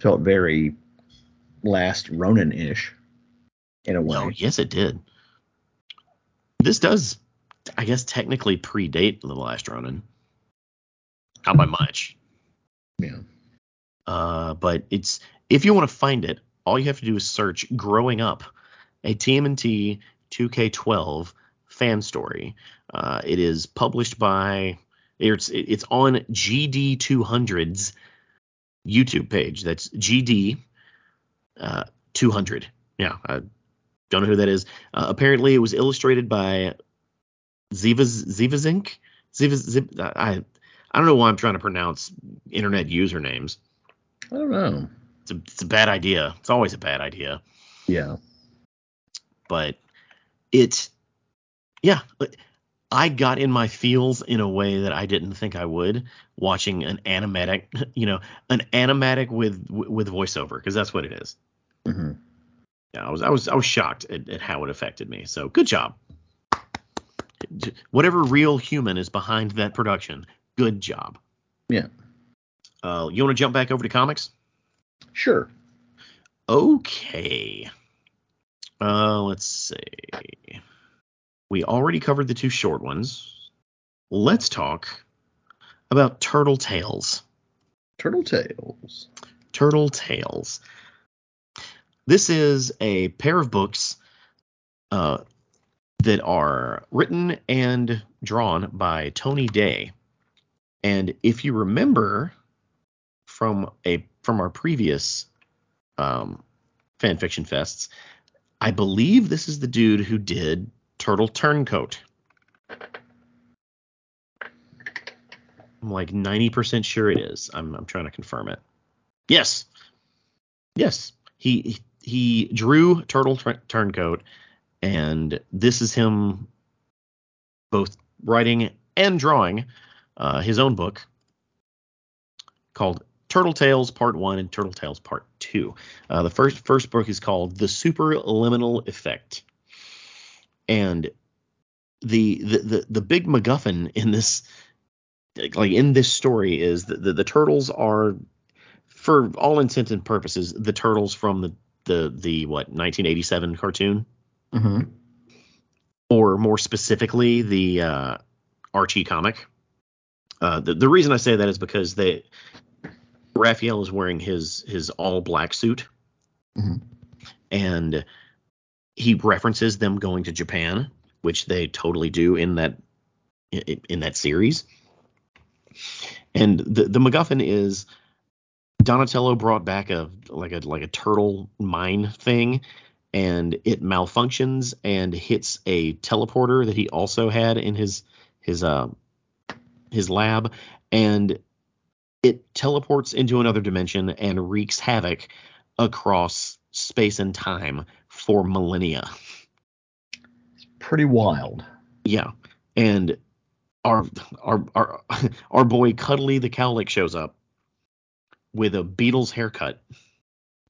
felt very last Ronin ish in a way. Oh yes, it did. This does, I guess, technically predate the last Ronin. Not by much. Yeah. Uh, but it's if you want to find it, all you have to do is search "Growing Up," a TMNT 2K12 fan story. Uh, it is published by it's it's on GD200's YouTube page. That's GD uh, 200. Yeah, I don't know who that is. Uh, apparently, it was illustrated by Zivas Zivazink. Zivaz Ziv, I I don't know why I'm trying to pronounce internet usernames. I don't know. It's a, it's a bad idea. It's always a bad idea. Yeah. But it Yeah, I got in my feels in a way that I didn't think I would watching an animatic, you know, an animatic with with voiceover because that's what it is. Mm hmm Yeah, I was I was I was shocked at, at how it affected me. So good job. Whatever real human is behind that production, good job. Yeah. Uh, you want to jump back over to comics? Sure. Okay. Uh, let's see. We already covered the two short ones. Let's talk about Turtle Tales. Turtle Tales. Turtle Tales. This is a pair of books uh, that are written and drawn by Tony Day. And if you remember from a from our previous um, fan fiction fests, I believe this is the dude who did Turtle Turncoat. I'm like 90% sure it is. I'm I'm trying to confirm it. Yes. Yes. He he drew Turtle Tur- Turncoat and this is him both writing and drawing uh, his own book called Turtle Tales Part One and Turtle Tales Part Two. Uh, the first first book is called The Superliminal Effect, and the the the, the big MacGuffin in this like in this story is that the, the turtles are for all intents and purposes the turtles from the the the what 1987 cartoon hmm or more specifically the uh, Archie comic. Uh, the the reason I say that is because they Raphael is wearing his his all black suit, Mhm. and he references them going to Japan, which they totally do in that in, in that series. And the the MacGuffin is Donatello brought back a like a like a turtle mine thing, and it malfunctions and hits a teleporter that he also had in his his uh his lab, and it teleports into another dimension and wreaks havoc across space and time for millennia. It's pretty wild. Yeah, and our our our our boy Cudley the Cowlick shows up with a Beatles haircut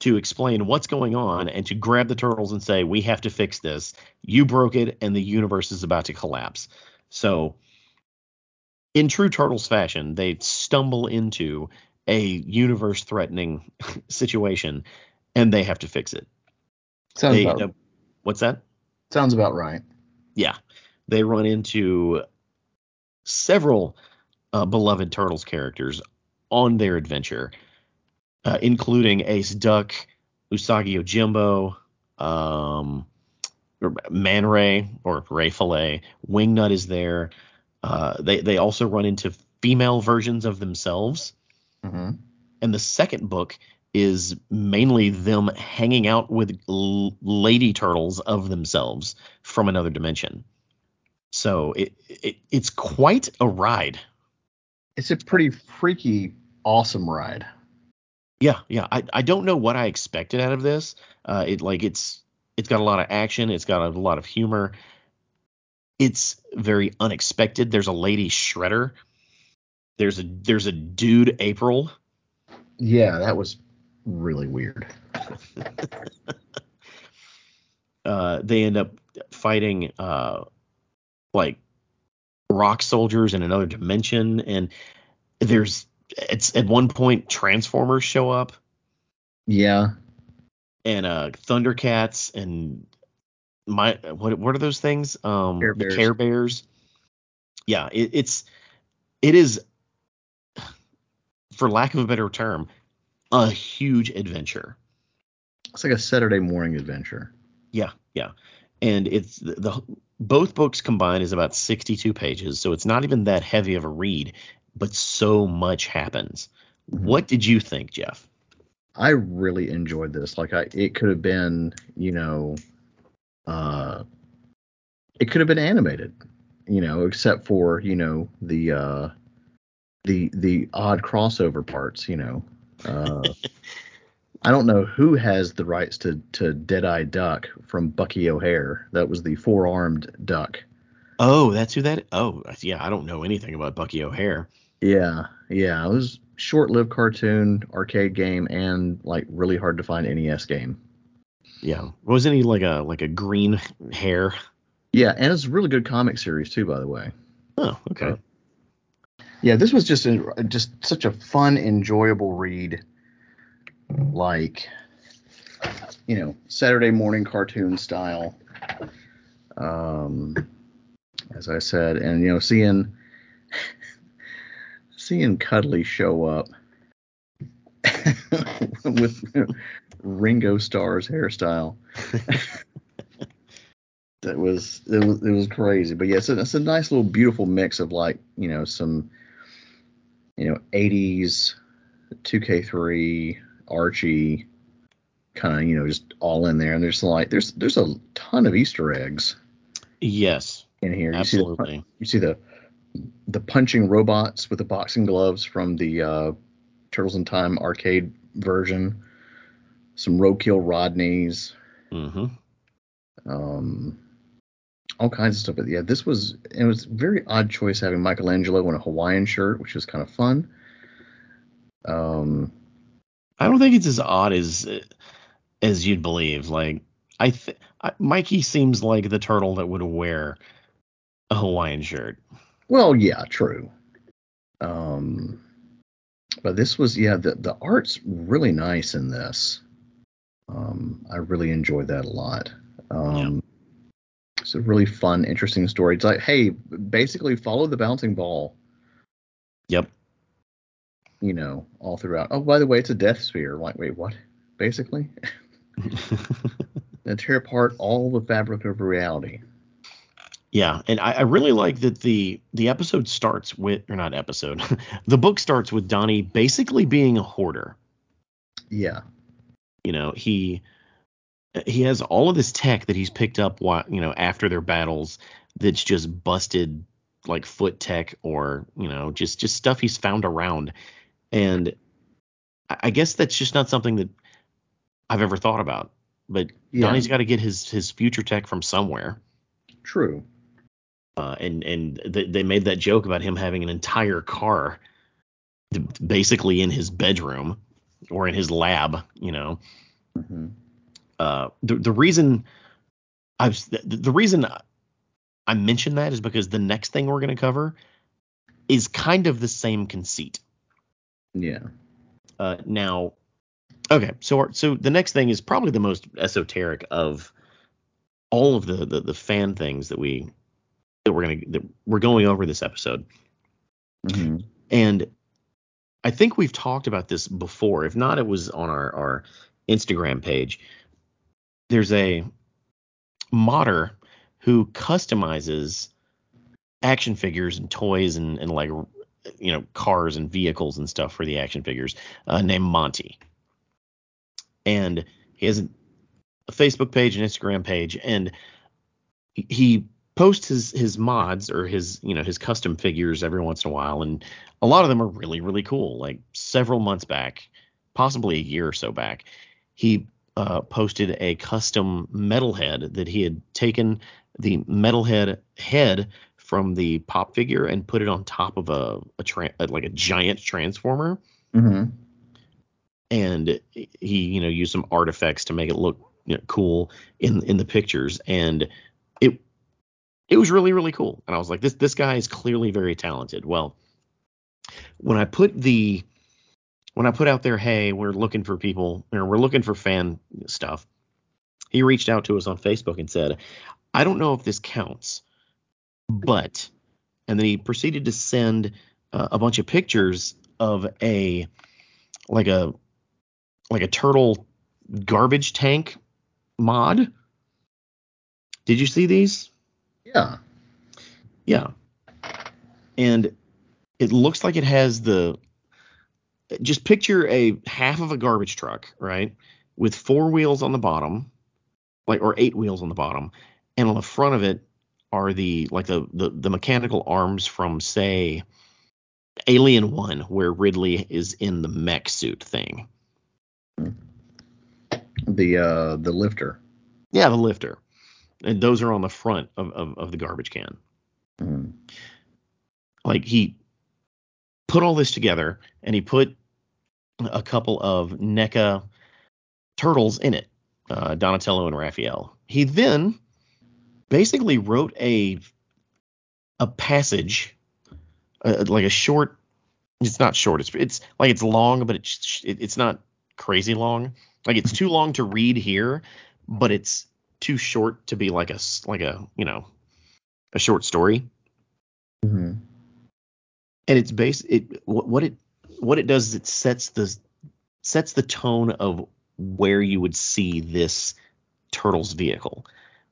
to explain what's going on and to grab the turtles and say, "We have to fix this. You broke it, and the universe is about to collapse." So, in true turtles fashion, they stumble into a universe-threatening situation, and they have to fix it. Sounds They about up- what's that? sounds about right. yeah, they run into several uh, beloved Turtles characters on their adventure, uh, including Ace Duck, Usagi Yojimbo, um, Man Ray or Ray Fillet, Wingnut is there. Uh, they they also run into female versions of themselves, hmm and the second book is mainly them hanging out with l- lady turtles of themselves from another dimension. So it, it it's quite a ride. It's a pretty freaky, awesome ride. Yeah, yeah. I, I don't know what I expected out of this. Uh, it like it's it's got a lot of action. It's got a lot of humor. It's very unexpected. There's a lady shredder. There's a there's a dude April. Yeah, that was really weird. Uh, they end up fighting uh, like rock soldiers in another dimension, and there's it's at one point Transformers show up Yeah, and uh Thundercats and my what what are those things? Um Care the Bears. Care Bears. Yeah, it, it's it is for lack of a better term, a huge adventure. it's like a Saturday morning adventure. Yeah, yeah. And it's the, the both books combined is about 62 pages, so it's not even that heavy of a read, but so much happens. Mhm. What did you think, Jeff? I really enjoyed this. Like I, it could have been, you know, uh, it could have been animated, you know, except for you know the uh, the the odd crossover parts, you know. Uh, I don't know who has the rights to to Deadeye Duck from Bucky O'Hare. That was the four armed duck. Oh, that's who that. Oh, yeah. I don't know anything about Bucky O'Hare. Yeah, yeah. It was short-lived cartoon, arcade game, and like really hard to find NES game. Yeah, wasn't he like a like a green hair? Yeah, and it's a really good comic series too, by the way. Oh, okay. Yeah, this was just a, just such a fun, enjoyable read. Like, you know, Saturday morning cartoon style. Um, as I said, and you know, seeing seeing Cudley show up with Ringo Starr's hairstyle. that was it was it was crazy. But yeah, it's a, it's a nice little beautiful mix of like you know some you know 80s 2K3 Archie kind of you know just all in there. And there's like there's there's a ton of Easter eggs. Yes. In here, absolutely. You see the, you see the the punching robots with the boxing gloves from the uh, Turtles in Time arcade version. Some roadkill Rodneys. Mm-hmm. Um, all kinds of stuff. But yeah, this was it was a very odd choice having Michelangelo in a Hawaiian shirt, which was kind of fun. Um, I don't think it's as odd as as you'd believe. Like I, th- I Mikey seems like the turtle that would wear a Hawaiian shirt. Well, yeah, true. Um, but this was yeah the the art's really nice in this. Um, I really enjoyed that a lot. Um, yeah. It's a really fun, interesting story. It's like, hey, basically follow the bouncing ball. Yep. You know, all throughout. Oh, by the way, it's a death sphere. Like, wait, what? Basically, and tear apart all the fabric of reality. Yeah, and I, I, really like that the the episode starts with or not episode. the book starts with Donnie basically being a hoarder. Yeah. You know, he he has all of this tech that he's picked up while you know after their battles that's just busted like foot tech or you know just just stuff he's found around and i guess that's just not something that i've ever thought about but yeah. donnie's got to get his his future tech from somewhere true uh, and and th- they made that joke about him having an entire car basically in his bedroom or in his lab you know mm-hmm uh, the the reason I've the, the reason I mention that is because the next thing we're going to cover is kind of the same conceit. Yeah. Uh, now, okay, so our, so the next thing is probably the most esoteric of all of the the, the fan things that we that we're gonna that we're going over this episode. Mm-hmm. And I think we've talked about this before. If not, it was on our our Instagram page there's a modder who customizes action figures and toys and, and like you know cars and vehicles and stuff for the action figures uh, named Monty. And he has a, a Facebook page and Instagram page, and he posts his his mods or his you know his custom figures every once in a while, and a lot of them are really really cool. Like several months back, possibly a year or so back, he uh, posted a custom metalhead that he had taken the metalhead head from the pop figure and put it on top of a, a tra- like a giant transformer. Mm-hmm. And he, you know, used some artifacts to make it look you know, cool in in the pictures, and it was really really cool. And I was like, this this guy is clearly very talented. Well, when I put the when I put out there, hey, we're looking for people, or we're looking for fan stuff, he reached out to us on Facebook and said, I don't know if this counts, but, and then he proceeded to send uh, a bunch of pictures of a, like a, like a turtle garbage tank mod. Did you see these? Yeah. Yeah. And it looks like it has the just picture a half of a garbage truck, right, with four wheels on the bottom, like or eight wheels on the bottom, and on the front of it are the like the the, the mechanical arms from say Alien One, where Ridley is in the mech suit thing. The uh the lifter. Yeah, the lifter. And those are on the front of, of, of the garbage can. Mm. Like he put all this together and he put a couple of NECA turtles in it, uh, Donatello and Raphael. He then basically wrote a a passage, uh, like a short. It's not short. It's it's like it's long, but it's it's not crazy long. Like it's too long to read here, but it's too short to be like a like a you know a short story. hmm and it's based it what, what it what it does is it sets the sets the tone of where you would see this turtles vehicle.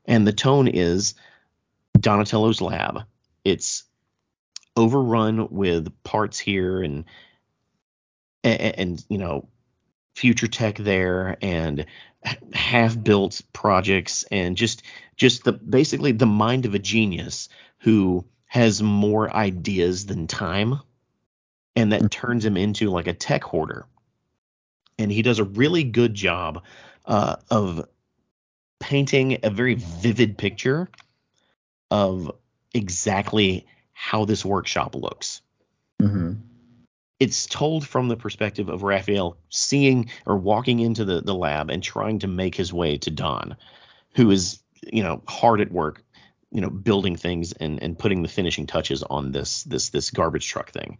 And the tone is donatello's lab. It's overrun with parts here and and, and you know future tech there and half built projects and just just the basically the mind of a genius who has more ideas than time and that turns him into like a tech hoarder. And he does a really good job uh, of painting a very vivid picture of exactly how this workshop looks. Hmm it's told from the perspective of Raphael seeing or walking into the, the lab and trying to make his way to Don, who is, you know, hard at work, you know, building things and, and putting the finishing touches on this this this garbage truck thing.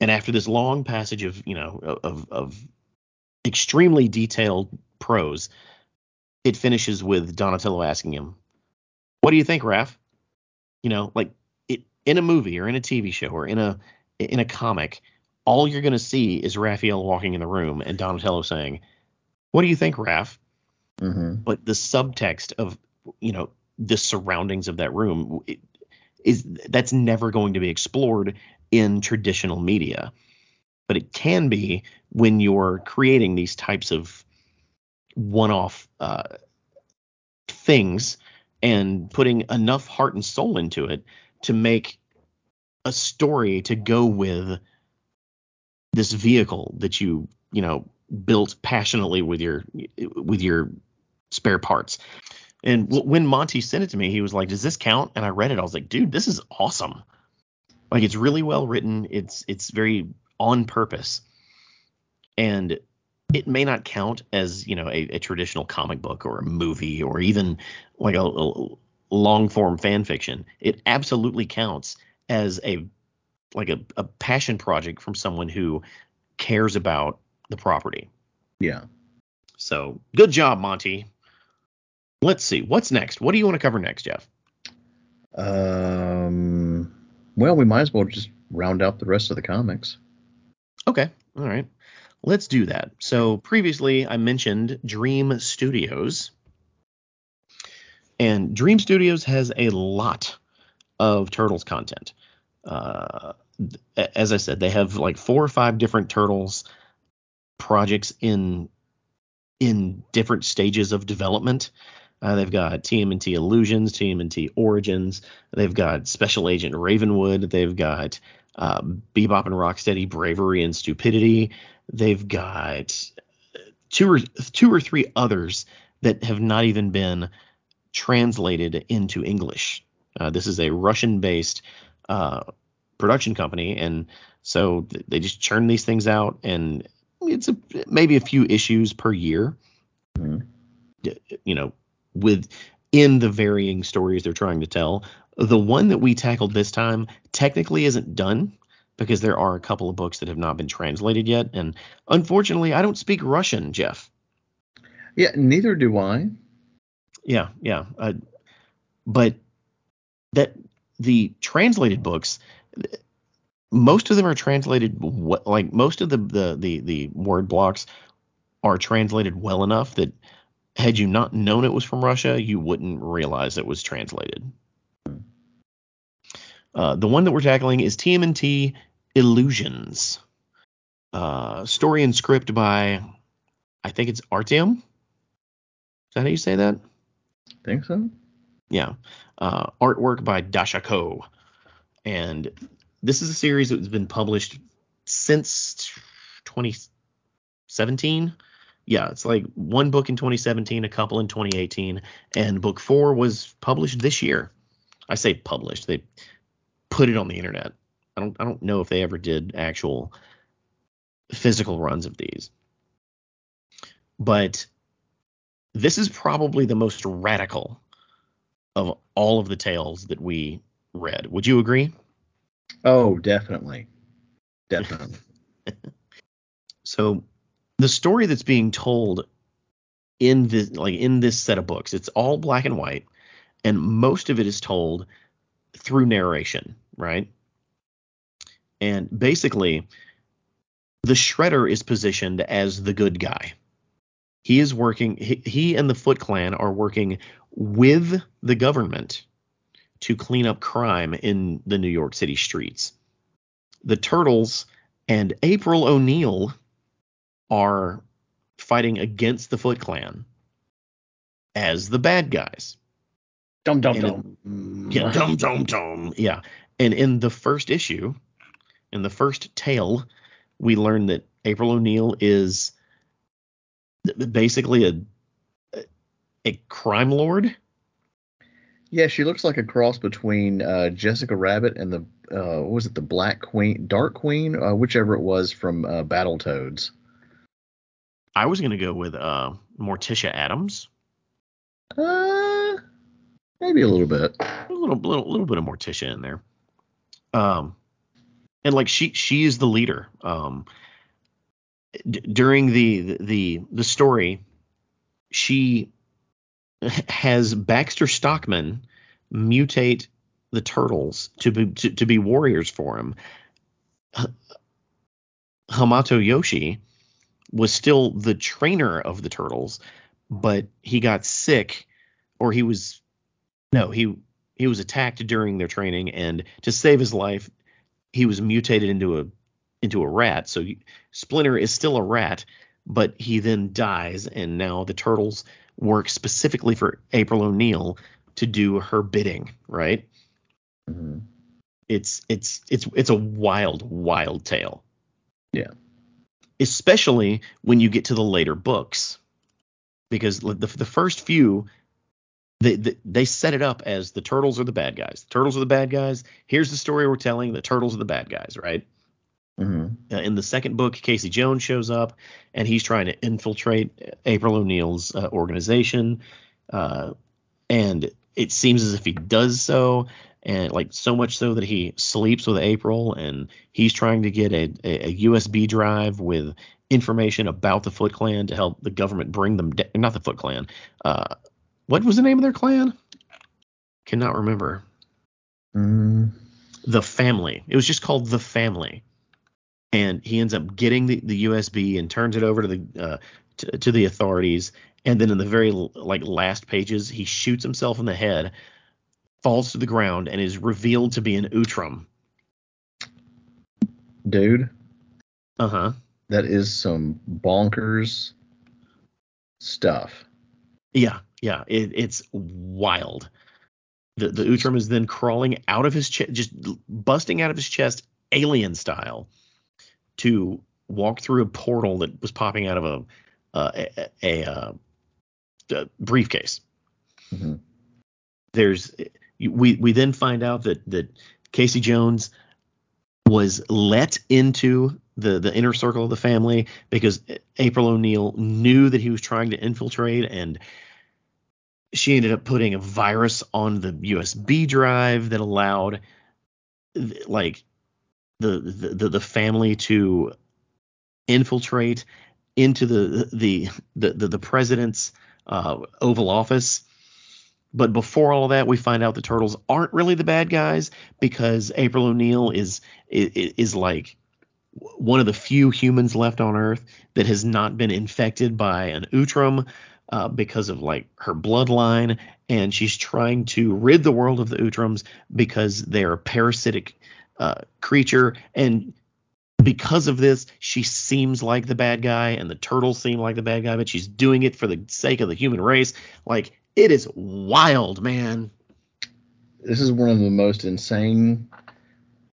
And after this long passage of, you know, of of extremely detailed prose, it finishes with Donatello asking him, What do you think, Raph? You know, like it in a movie or in a TV show or in a in a comic, all you're going to see is Raphael walking in the room and Donatello saying, "What do you think, Raph?" hmm But the subtext of you know the surroundings of that room it, is that's never going to be explored in traditional media, but it can be when you're creating these types of one-off uh, things and putting enough heart and soul into it to make a story to go with this vehicle that you you know built passionately with your with your spare parts. And when monty sent it to me he was like does this count? And i read it. I was like dude this is awesome. Like it's really well written. It's it's very on purpose. And it may not count as you know a, a traditional comic book or a movie or even like a, a long form fan fiction. It absolutely counts as a like a, a passion project from someone who cares about the property. Yeah. So good job, Monty. Let's see what's next. What do you want to cover next, Jeff? Um. Well, we might as well just round out the rest of the comics. Okay, all right, let's do that. So previously I mentioned Dream Studios, and Dream Studios has a lot of Turtles content. Uh, as I said, they have like four or five different Turtles projects in in different stages of development. Uh, they've got TMNT Illusions, TMNT Origins. They've got Special Agent Ravenwood. They've got uh, Bebop and Rocksteady Bravery and Stupidity. They've got two or two or three others that have not even been translated into English. Uh, this is a Russian-based uh, production company, and so th- they just churn these things out, and it's a, maybe a few issues per year Mhm. you know, with in the varying stories they're trying to tell. The one that we tackled this time technically isn't done because there are a couple of books that have not been translated yet, and unfortunately, I don't speak Russian, Jeff. Yeah. Neither do I. Yeah, yeah, uh, but that the translated books. Most of them are translated like most of the, the the the word blocks are translated well enough that had you not known it was from Russia, you wouldn't realize it was translated. Uh, the one that we're tackling is TMNT Illusions. Uh, story and script by, I think it's Artyom. Is that how you say that? I think so. Yeah. Uh, artwork by Dasha Ko. And this is a series that's been published since 2017. Yeah, it's like one book in 2017, a couple in 2018, and book four was published this year. I say published. They put it on the internet. I don't I don't know if they ever did actual physical runs of these. But this is probably the most radical of all of the tales that we read. Would you agree? Oh, definitely. Definitely. so the story that's being told in this like in this set of books, it's all black and white, and most of it is told through narration, right? And basically, the Shredder is positioned as the good guy. He is working. He, he and the Foot Clan are working with the government to clean up crime in the New York City streets. The Turtles and April O'Neil are fighting against the Foot Clan as the bad guys. Dum dum And dum. Yeah, dum dum dum. Yeah. And in the first issue, in the first tale, we learn that April O'Neil is basically a a crime lord. Yeah, she looks like a cross between uh, Jessica Rabbit and the uh, what was it the Black Queen, Dark Queen, uh, whichever it was from uh, Battletoads. I was gonna go with uh Morticia Addams. Uh, maybe a little bit. A little little little bit of Morticia in there. Um and like she she is the leader. Um d- during the the the story she has Baxter Stockman mutate the turtles to be to, to be warriors for him. H- Hamato Yoshi was still the trainer of the turtles, but he got sick or he was no, he he was attacked during their training and to save his life he was mutated into a into a rat. So Splinter is still a rat, but he then dies and now the turtles work specifically for April O'Neil to do her bidding, right? Mhm. It's it's it's it's a wild wild tale. Yeah. Especially when you get to the later books. Because the the first few they, they they set it up as the turtles are the bad guys. The turtles are the bad guys. Here's the story we're telling. The turtles are the bad guys, right? Mhm. Uh, in the second book, Casey Jones shows up and he's trying to infiltrate April O'Neil's uh, organization. Uh, and it seems as if he does so, and like so much so that he sleeps with April and he's trying to get a, a, a USB drive with information about the Foot Clan to help the government bring them da- not the Foot Clan. Uh, what was the name of their clan? Cannot remember. Mm. the family. It was just called the family, and he ends up getting the, the USB and turns it over to the uh, to, to the authorities. And then in the very like last pages, he shoots himself in the head, falls to the ground, and is revealed to be an Utrom. Dude, Uh huh. that is some bonkers stuff. Yeah, yeah. It, it's wild. The the Utrom is then crawling out of his chest, just busting out of his chest, alien style, to walk through a portal that was popping out of a uh, a, a, uh, a briefcase. Mhm. There's we we then find out that that Casey Jones was let into the the inner circle of the family because April O'Neil knew that he was trying to infiltrate and she ended up putting a virus on the USB drive that allowed like the the, the family to infiltrate into the the the the, the president's uh, Oval Office. But before all that, we find out the turtles aren't really the bad guys because April O'Neil is is, is like one of the few humans left on Earth that has not been infected by an Utrom uh, because of like her bloodline, and she's trying to rid the world of the Utroms because they're parasitic uh, creature, and because of this, she seems like the bad guy, and the turtles seem like the bad guy, but she's doing it for the sake of the human race. Like it is wild, man. This is one of the most insane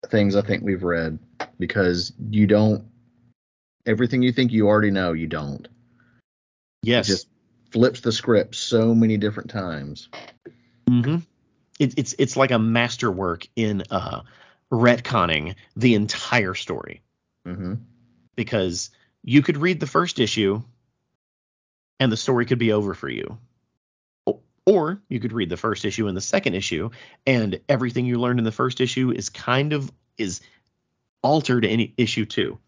things I think we've read because you don't everything you think you already know, you don't. Yes. It just flips the script so many different times. It, it's it's like a masterwork in uh retconning the entire story Mm-hmm. because you could read the first issue and the story could be over for you. Or you could read the first issue and the second issue and everything you learned in the first issue is kind of is altered in issue 2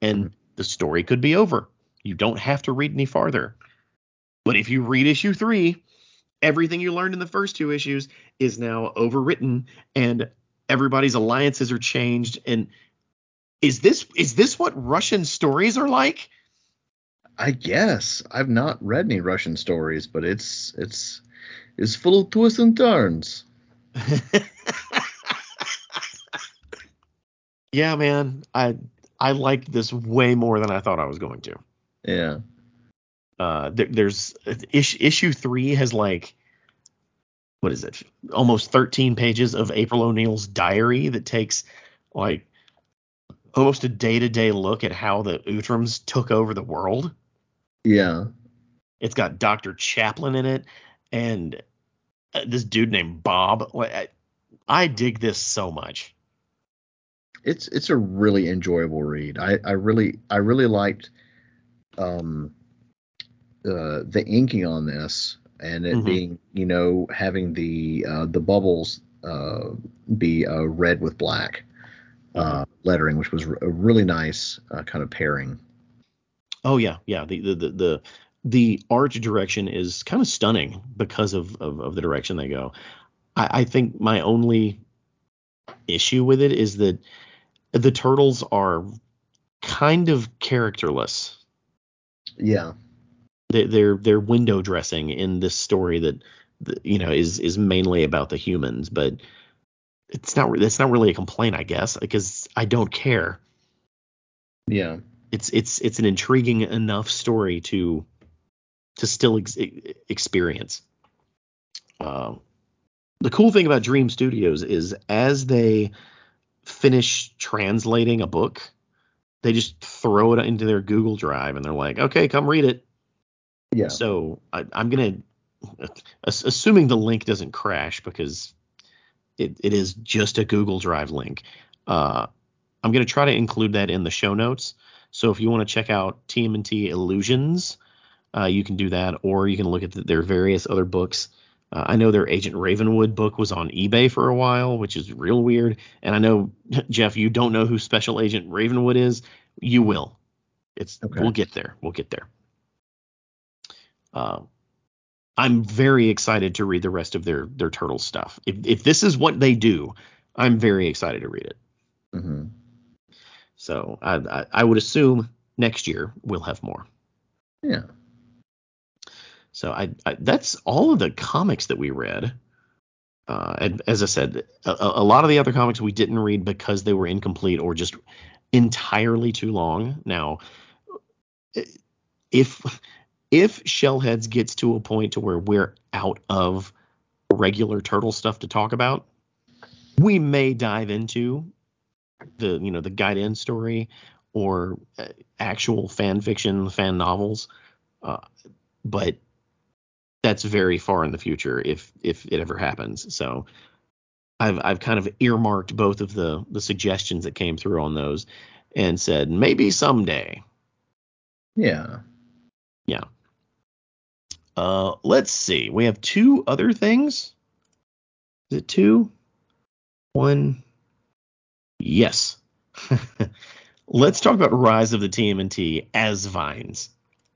and the story could be over. You don't have to read any farther. But if you read issue 3, everything you learned in the first two issues is now overwritten and everybody's alliances are changed and is this is this what Russian stories are like? I guess I've not read any Russian stories, but it's it's it's full of twists and turns. yeah, man. I I liked this way more than I thought I was going to. Yeah. Uh, there, there's issue, issue three has like what is it? Almost 13 pages of April O'Neil's diary that takes like almost a day to day look at how the Utroms took over the world. Yeah. It's got Dr. Chaplin in it and uh, this dude named Bob. I, I dig this so much. It's it's a really enjoyable read. I, I really I really liked um uh, the inking on this and it Mhm. being you know having the uh, the bubbles uh, be uh, red with black uh, lettering, which was a really nice uh, kind of pairing. Oh yeah, yeah. The the the the, the art direction is kind of stunning because of, of of the direction they go. I, I think my only issue with it is that the turtles are kind of characterless. Yeah. They, they're they're window dressing in this story that you know is is mainly about the humans, but it's not that's not really a complaint, I guess, because I don't care. Yeah. it's it's it's an intriguing enough story to to still ex- experience. Uh, the cool thing about Dream Studios is as they finish translating a book, they just throw it into their Google Drive and they're like, "Okay, come read it." Yeah. So I, I'm gonna, assuming the link doesn't crash because it, it is just a Google Drive link. Uh, I'm gonna try to include that in the show notes. So if you want to check out TMNT Illusions, uh, you can do that, or you can look at the, their various other books. Uh, I know their Agent Ravenwood book was on eBay for a while, which is real weird. And I know Jeff, you don't know who Special Agent Ravenwood is. You will. It's Okay. we'll get there. We'll get there. Uh, I'm very excited to read the rest of their their turtle stuff. If if this is what they do, I'm very excited to read it. hmm So I, I, I would assume next year we'll have more. Yeah. So I, I that's all of the comics that we read. Uh, and as I said, a, a lot of the other comics we didn't read because they were incomplete or just entirely too long. Now, if if Shellheads gets to a point to where we're out of regular turtle stuff to talk about, we may dive into the you know the guide end story or uh, actual fan fiction, fan novels. Uh, but that's very far in the future if if it ever happens. So I've I've kind of earmarked both of the the suggestions that came through on those and said maybe someday. Yeah. Yeah. Uh, let's see. We have two other things. Is it two? One. Yes. let's talk about Rise of the TMNT as vines.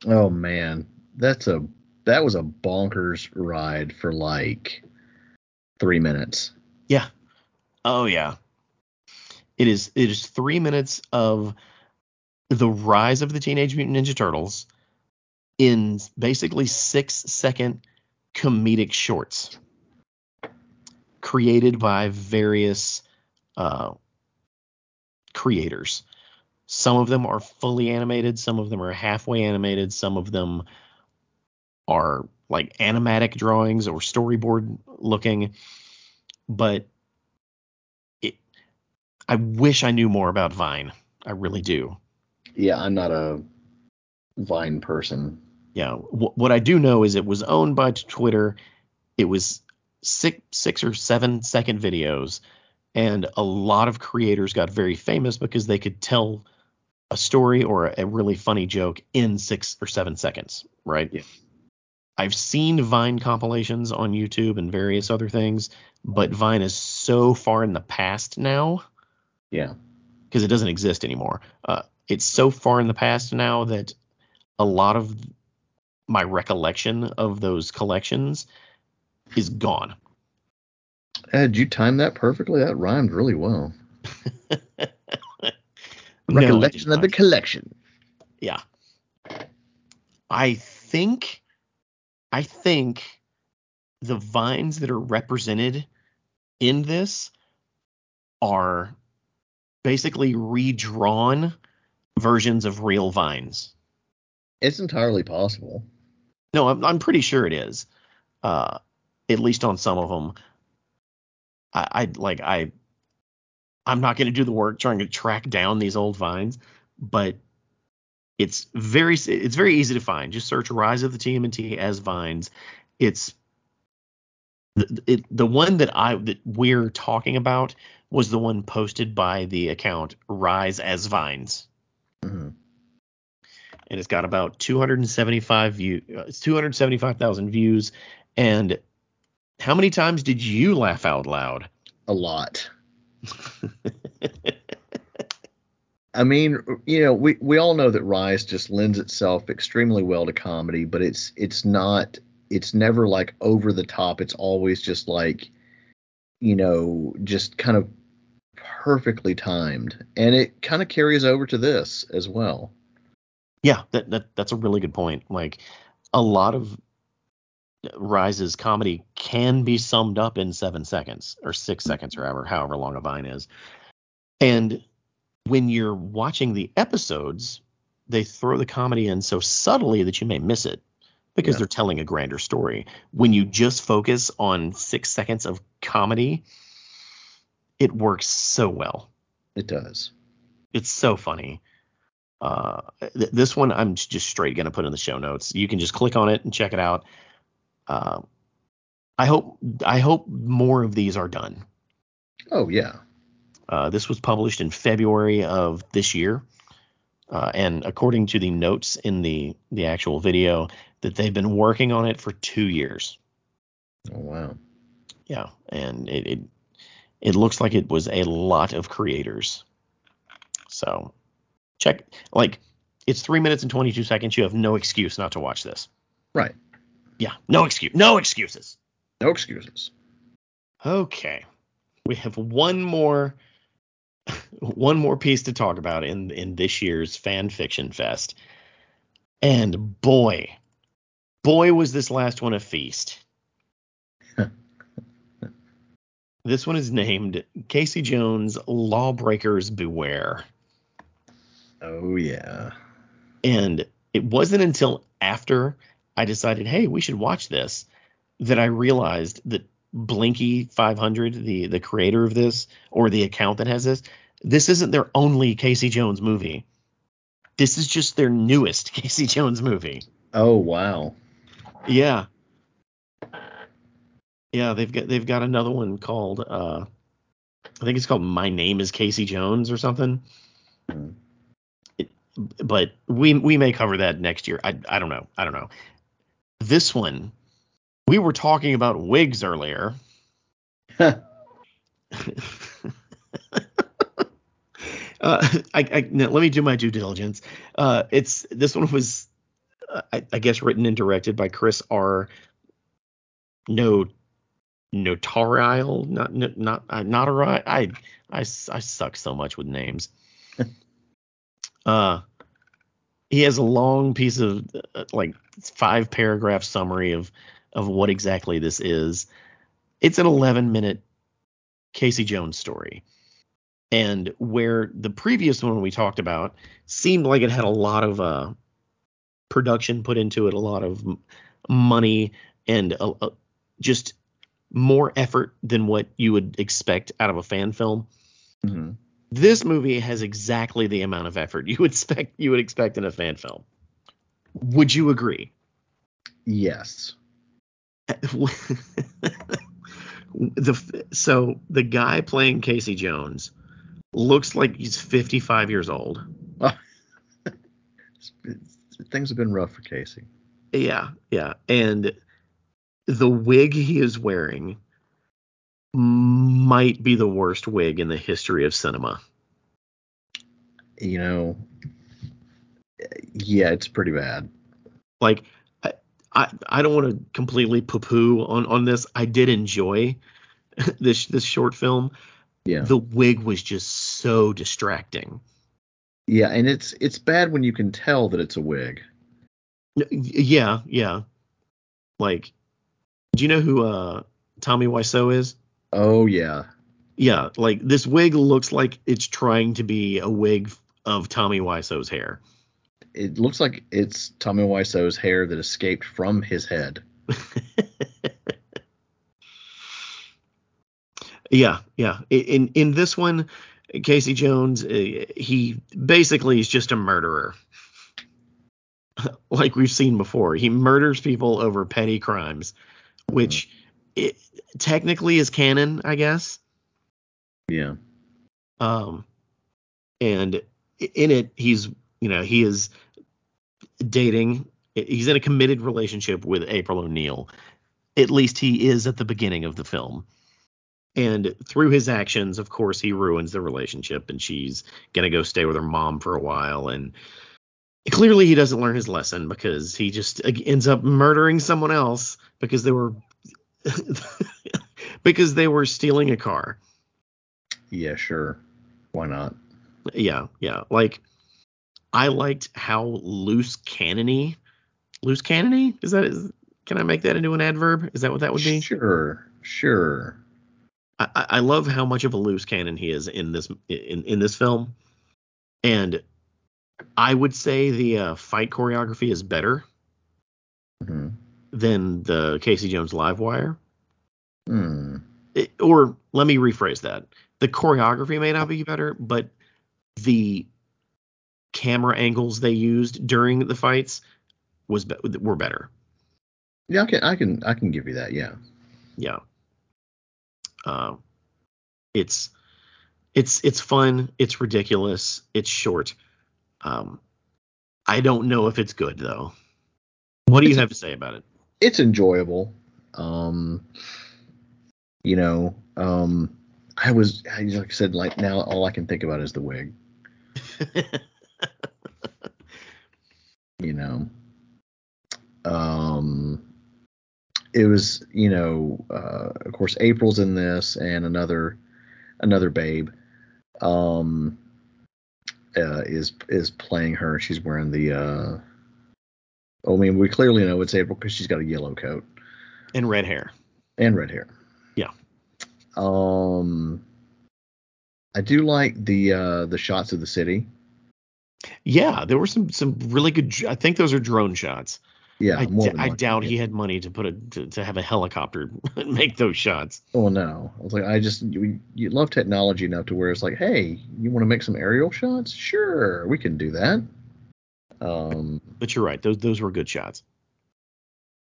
Oh man, that's a that was a bonkers ride for like three minutes. Yeah. Oh yeah. It is it is three minutes of the rise of the Teenage Mutant Ninja Turtles in basically six second comedic shorts created by various uh, creators. Some of them are fully animated, some of them are halfway animated, some of them are like animatic drawings or storyboard looking. But it, I wish I knew more about Vine. I really do. Yeah, I'm not a Vine person. Yeah. Wh- what I do know is it was owned by Twitter. It was six six or seven second videos, and a lot of creators got very famous because they could tell a story or a really funny joke in six or seven seconds, right? Yeah. I've seen Vine compilations on YouTube and various other things, but Vine is so far in the past now Yeah. because it doesn't exist anymore. Uh, it's so far in the past now that a lot of my recollection of those collections is gone. Ed, you timed that perfectly. That rhymed really well. No, Recollection of the collection. Yeah. I think I think the vines that are represented in this are basically redrawn versions of real vines. It's entirely possible. No, I'm, I'm pretty sure it is. Uh, at least on some of them. I, I like I. I'm not going to do the work trying to track down these old vines, but it's very it's very easy to find. Just search "Rise of the TMNT" as vines. It's the it, the one that I that we're talking about was the one posted by the account Rise as Vines Mhm. And it's got about 275 view, uh, 275,000 views. And how many times did you laugh out loud? A lot. I mean, you know, we, we all know that Rise just lends itself extremely well to comedy, but it's it's not it's never like over the top. It's always just like, you know, just kind of perfectly timed. And it kind of carries over to this as well. Yeah, that, that that's a really good point. Like a lot of Rise's comedy can be summed up in seven seconds or six mm-hmm. seconds or however however long a vine is. And when you're watching the episodes, they throw the comedy in so subtly that you may miss it because Yeah. they're telling a grander story. When you just focus on six seconds of comedy, it works so well. It does. It's so funny. Uh, th- this one I'm just straight gonna put in the show notes. You can just click on it and check it out. Uh, I hope I hope more of these are done. Oh yeah. Uh, this was published in February of this year, uh, and according to the notes in the the actual video, that they've been working on it for two years. Oh wow. Yeah, and it it, it looks like it was a lot of creators. So check like it's three minutes and 22 seconds. You have no excuse not to watch this. Right. Yeah, no excuse, no excuses. No excuses. Okay, we have one more one more piece to talk about in in this year's fan fiction fest, and boy, boy was this last one a feast. this one is named Casey Jones Lawbreakers Beware. Oh yeah. And it wasn't until after I decided, hey, we should watch this, that I realized that Blinky 500, the the creator of this or the account that has this, this isn't their only Casey Jones movie. This is just their newest Casey Jones movie. Oh wow. Yeah. Yeah, they've got they've got another one called uh I think it's called My Name is Casey Jones or something. Hmm. But we we may cover that next year. I I don't know. I don't know. This one we were talking about wigs earlier. uh, I, I no, let me do my due diligence. Uh, it's this one was, uh, I, I guess, written and directed by Chris R. No, Notarial, not not not uh, not I, I I I suck so much with names. Uh, he has a long piece of uh, like five paragraph summary of of what exactly this is. It's an 11 minute Casey Jones story. And where the previous one we talked about seemed like it had a lot of uh, production put into it, a lot of money, and a, a- just more effort than what you would expect out of a fan film. hmm This movie has exactly the amount of effort you would expect you would expect in a fan film. Would you agree? Yes. the so the guy playing Casey Jones looks like he's 55 years old. Things have been rough for Casey. Yeah, yeah, and the wig he is wearing might be the worst wig in the history of cinema. You know, yeah, it's pretty bad. Like I I, I don't want to completely poo-poo on on this. I did enjoy this this short film. Yeah. The wig was just so distracting. Yeah, and it's it's bad when you can tell that it's a wig. Yeah, yeah. Like, do you know who uh Tommy Wiseau is? Oh yeah. Yeah, like this wig looks like it's trying to be a wig of Tommy Wiseau's hair. It looks like it's Tommy Wiseau's hair that escaped from his head. yeah, yeah. In in this one, Casey Jones, uh, he basically is just a murderer. like we've seen before. He murders people over petty crimes, which it, technically is canon, I guess. Yeah. Um, and in it, he's you know he is dating. He's in a committed relationship with April O'Neil. At least he is at the beginning of the film. And through his actions, of course, he ruins the relationship, and she's gonna go stay with her mom for a while. And clearly, he doesn't learn his lesson because he just ends up murdering someone else because they were because they were stealing a car. Yeah, sure. Why not? Yeah, yeah. Like I liked how loose cannony, loose cannony. Is that is? Can I make that into an adverb? Is that what that would be? Sure, sure. I, I love how much of a loose cannon he is in this in in this film, and I would say the uh, fight choreography is better hmm than the Casey Jones live wire. Hmm. It- or let me rephrase that: the choreography may not be better, but the camera angles they used during the fights was be- were better. Yeah, I can, I can, I can give you that. Yeah. Yeah. Uh, it's it's it's fun. It's ridiculous. It's short. Um, I don't know if it's good though. What do you It's- have to say about it? It's enjoyable. Um, you know, um, I was, I, like I said, like now all I can think about is the wig. You know. Um, it was, you know, uh, of course, April's in this, and another, another babe, um, uh, is is playing her. She's wearing the. Uh, oh I mean, we clearly know it's April because she's got a yellow coat and red hair. and red hair. Um, I do like the uh the shots of the city. Yeah, there were some some really good. I think those are drone shots. Yeah, I, more d- than I doubt he had money to put a to, to have a helicopter make those shots. Oh no, I was like, I just you, you love technology enough to where it's like, hey, you want to make some aerial shots? Sure, we can do that. Um, But you're right; those those were good shots.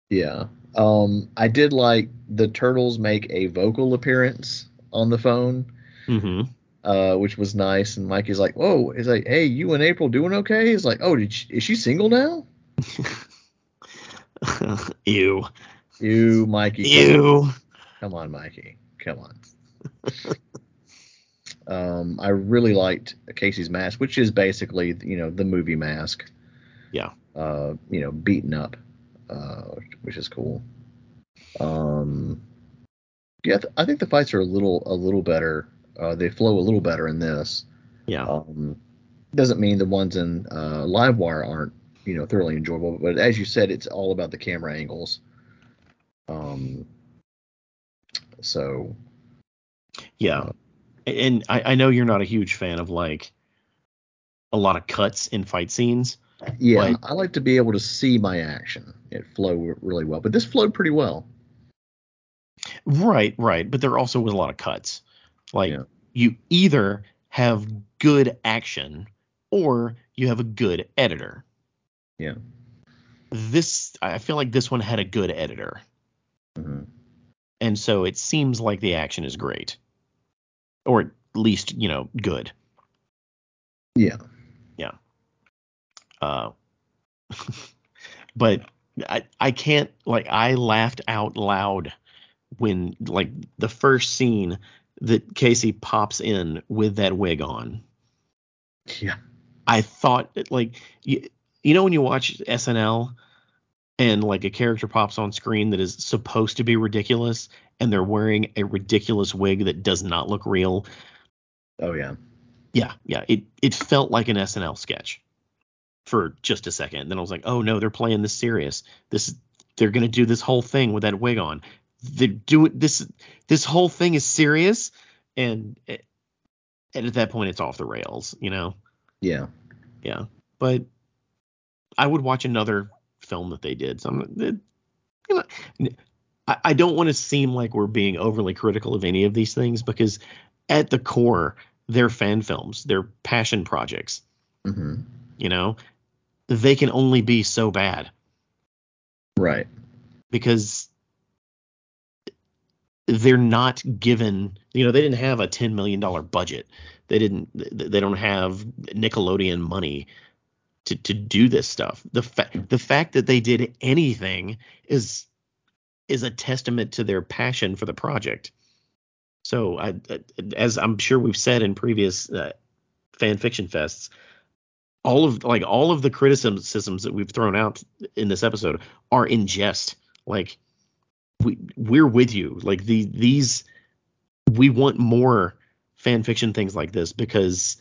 yeah. Um, I did like the turtles make a vocal appearance on the phone. hmm uh, which was nice. And Mikey's like, "Whoa!" He's like, "Hey, you and April doing okay?" He's like, "Oh, did she, is she single now?" Ew. You, Mikey. Ew. Come on, Mikey. Come on. um, I really liked Casey's mask, which is basically, you know, the movie mask. Yeah. Uh, you know, beaten up, uh, which is cool. Um, yeah, th- I think the fights are a little, a little better. Uh, they flow a little better in this. Yeah. Um, doesn't mean the ones in uh, Livewire aren't, you know, thoroughly enjoyable. But as you said, it's all about the camera angles. Um, so Yeah. And I, I know you're not a huge fan of like a lot of cuts in fight scenes. Yeah, Right. I like to be able to see my action. It flow really well, but this flowed pretty well. Right, right. But there also was a lot of cuts. Like Yeah. you either have good action or you have a good editor. Yeah. This I feel like this one had a good editor. Mhm. And so it seems like the action is great, or at least you know good. Yeah. Uh, but I I can't like I laughed out loud when like the first scene that Casey pops in with that wig on. Yeah. I thought like you, you know when you watch SNL and like a character pops on screen that is supposed to be ridiculous and they're wearing a ridiculous wig that does not look real. Oh yeah. Yeah, yeah. It it felt like an SNL sketch for just a second. Then I was like, oh no, they're playing this serious. This they're gonna do this whole thing with that wig on. They're doing this. This whole thing is serious, and and at that point, it's off the rails. You know. Yeah. Yeah. But I would watch another film that they did. So I'm, it, you know, I, I don't want to seem like we're being overly critical of any of these things because at the core, they're fan films, they're passion projects. Mm-hmm. You know, they can only be so bad. Right. Because they're not given, you know, they didn't have a $10 million budget. They didn't, they don't have Nickelodeon money to, to do this stuff. The fact, the fact that they did anything is, is a testament to their passion for the project. So I, as I'm sure we've said in previous uh, fan fiction fests, all of like all of the criticisms that we've thrown out in this episode are in jest. Like we we're with you. Like the these we want more fan fiction things like this because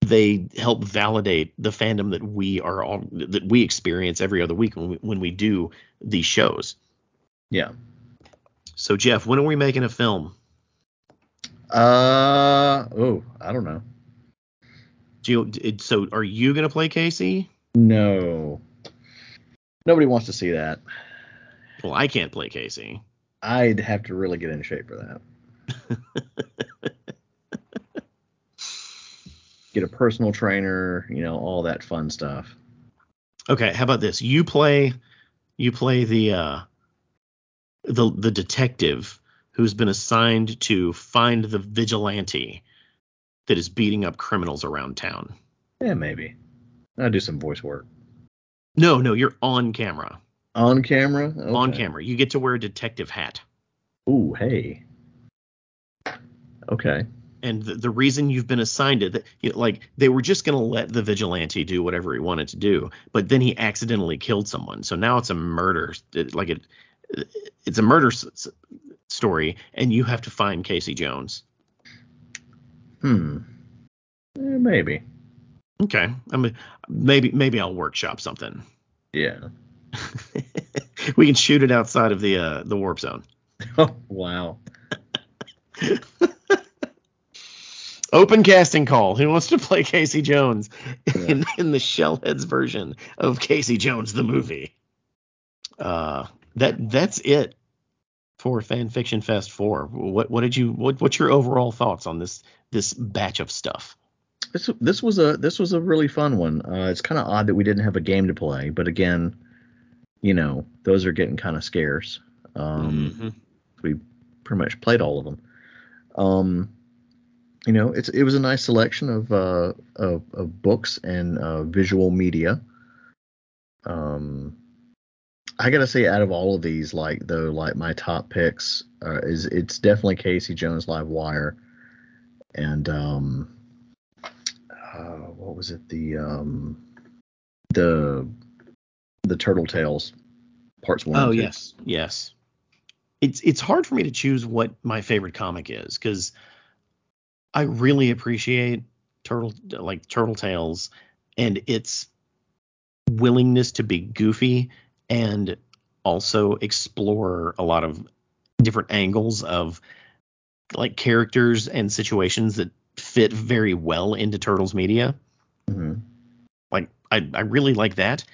they help validate the fandom that we are all that we experience every other week when we, when we do these shows. Yeah. So Jeff, when are we making a film? Uh oh, I don't know. Do you, so are you gonna play Casey? No. Nobody wants to see that. Well, I can't play Casey. I'd have to really get in shape for that. get a personal trainer, you know, all that fun stuff. Okay, how about this? You play you play the uh the the detective who's been assigned to find the vigilante that is beating up criminals around town. Yeah, maybe. I'll do some voice work. No, no, you're on camera. On camera? Okay. On camera. You get to wear a detective hat. Ooh, hey. Okay. And the, the reason you've been assigned it, you know, like they were just going to let the vigilante do whatever he wanted to do, but then he accidentally killed someone. So now it's a murder, like it, it's a murder s- story, and you have to find Casey Jones. Hmm. Eh, maybe. Okay. I mean, maybe maybe I'll workshop something. Yeah. we can shoot it outside of the uh, the warp zone. Oh wow. Open casting call. Who wants to play Casey Jones in, in the Shellheads version of Casey Jones the movie? Uh, that that's it for Fan Fiction Fest four. What what did you what what's your overall thoughts on this this batch of stuff? This this was a this was a really fun one. Uh, it's kind of odd that we didn't have a game to play, but again, you know, those are getting kind of scarce. Um, mm-hmm. We pretty much played all of them. Um, you know, it's it was a nice selection of uh, of, of books and uh, visual media. Um, I gotta say, out of all of these, like though, like my top picks uh, is it's definitely Casey Jones Live Wire, and um, uh, what was it the um, the the Turtle Tales parts one. Oh yes, yes. It's it's hard for me to choose what my favorite comic is because I really appreciate Turtle like Turtle Tales and its willingness to be goofy and also explore a lot of different angles of like characters and situations that fit very well into Turtles media. Mm-hmm. Like I, I really like that,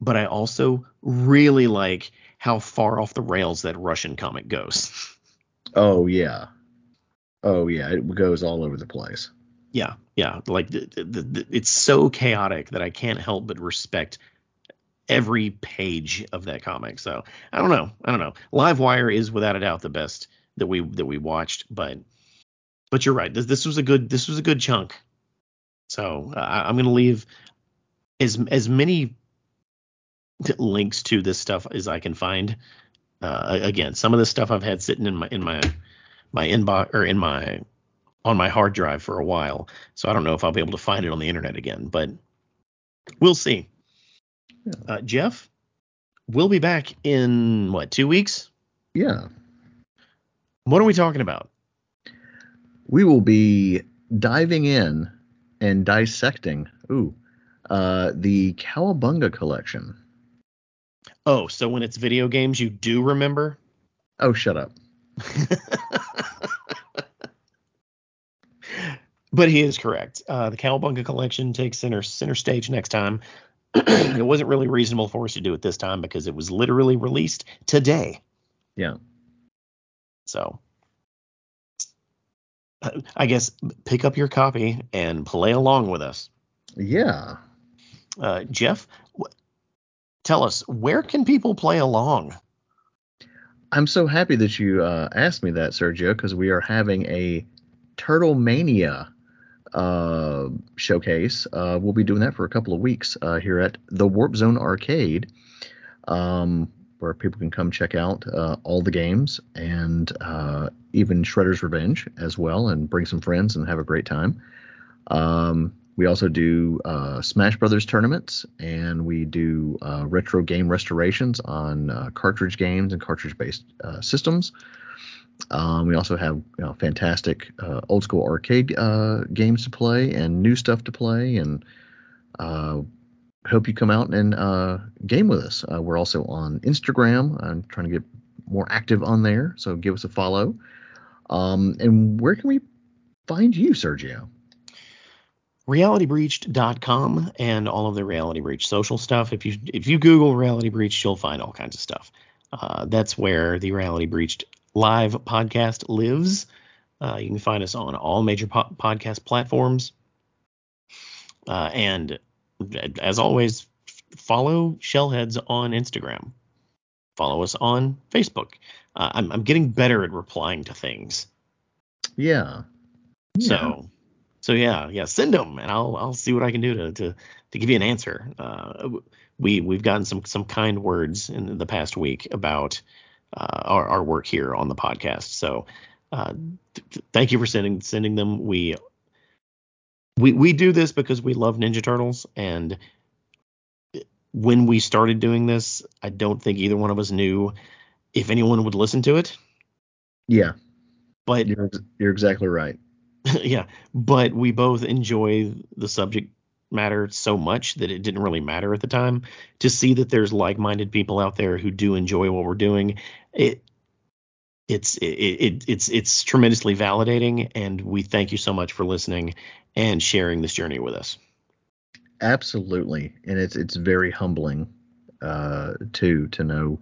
but I also really like how far off the rails that Russian comic goes. Oh yeah, oh yeah, it goes all over the place. Yeah, yeah, like the, the, the, it's so chaotic that I can't help but respect every page of that comic. So I don't know. I don't know. Livewire is without a doubt the best that we that we watched, but but you're right. This, this was a good this was a good chunk. So uh, I'm gonna leave as as many links to this stuff as I can find. Uh, again, some of this stuff I've had sitting in my in my my inbox or in my on my hard drive for a while, so I don't know if I'll be able to find it on the internet again, but we'll see. Uh, Jeff, we'll be back in what two weeks? Yeah. What are we talking about? We will be diving in and dissecting. Ooh, uh, the Cowabunga collection. Oh, so when it's video games, you do remember? Oh, shut up. but he is correct. Uh, the Cowabunga collection takes center center stage next time. it wasn't really reasonable for us to do it this time because it was literally released today. Yeah. So I guess pick up your copy and play along with us. Yeah. Uh, Jeff, w- tell us where can people play along? I'm so happy that you uh, asked me that, Sergio, because we are having a Turtle Mania uh, showcase. Uh, we'll be doing that for a couple of weeks uh, here at the Warp Zone Arcade, um, where people can come check out uh, all the games and uh, even Shredder's Revenge as well, and bring some friends and have a great time. Um, we also do Smash Brothers tournaments, and we do retro game restorations on cartridge games and cartridge-based systems. Um, we also have you know, fantastic uh, old school arcade uh, games to play and new stuff to play, and uh, hope you come out and uh, game with us. Uh, we're also on Instagram. I'm trying to get more active on there, so give us a follow. Um, and where can we find you, Sergio? realitybreached.com and all of the reality breach social stuff if you if you google reality breach you'll find all kinds of stuff uh, that's where the reality breached live podcast lives. Uh, you can find us on all major po- podcast platforms. Uh, and as always, follow Shellheads on Instagram. Follow us on Facebook. Uh, I'm, I'm getting better at replying to things. Yeah. yeah. So, so yeah, yeah, send them, and I'll I'll see what I can do to to, to give you an answer. Uh, we we've gotten some some kind words in the past week about uh, our, our work here on the podcast. So uh, th- thank you for sending sending them. We we we do this because we love Ninja Turtles, and when we started doing this, I don't think either one of us knew if anyone would listen to it. Yeah, but you're you're exactly right. yeah, but we both enjoy the subject matter so much that it didn't really matter at the time. To see that there's like-minded people out there who do enjoy what we're doing, it it's it, it it's it's tremendously validating, and we thank you so much for listening and sharing this journey with us. Absolutely, and it's it's very humbling uh, too to know,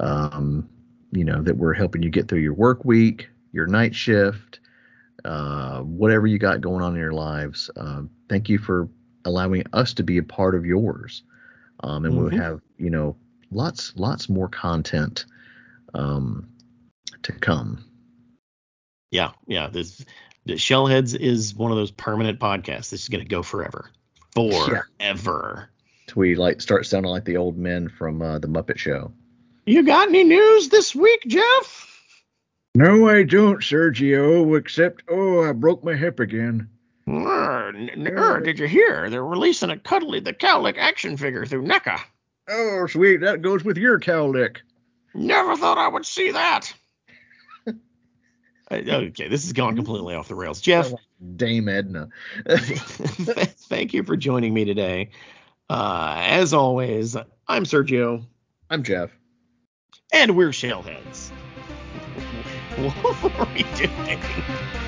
um, you know, that we're helping you get through your work week, your night shift, uh, whatever you got going on in your lives. Uh, thank you for allowing us to be a part of yours. Um, and mm-hmm. we'll have, you know, lots, lots more content um, to come. Yeah, yeah. This, the Shellheads is one of those permanent podcasts. This is going to go forever, forever. Yeah. we like start sounding like the old men from uh, the Muppet Show. You got any news this week, Jeff? No, I don't, Sergio. Except, oh, I broke my hip again. Uh, did you hear? They're releasing a Cudley the Cowlick action figure through NECA. Oh, sweet. That goes with your Cowlick. Never thought I would see that. okay, this is gone completely off the rails. Jeff. Dame Edna. thank you for joining me today. Uh, as always, I'm Sergio. I'm Jeff. And we're Shellheads. what are we doing?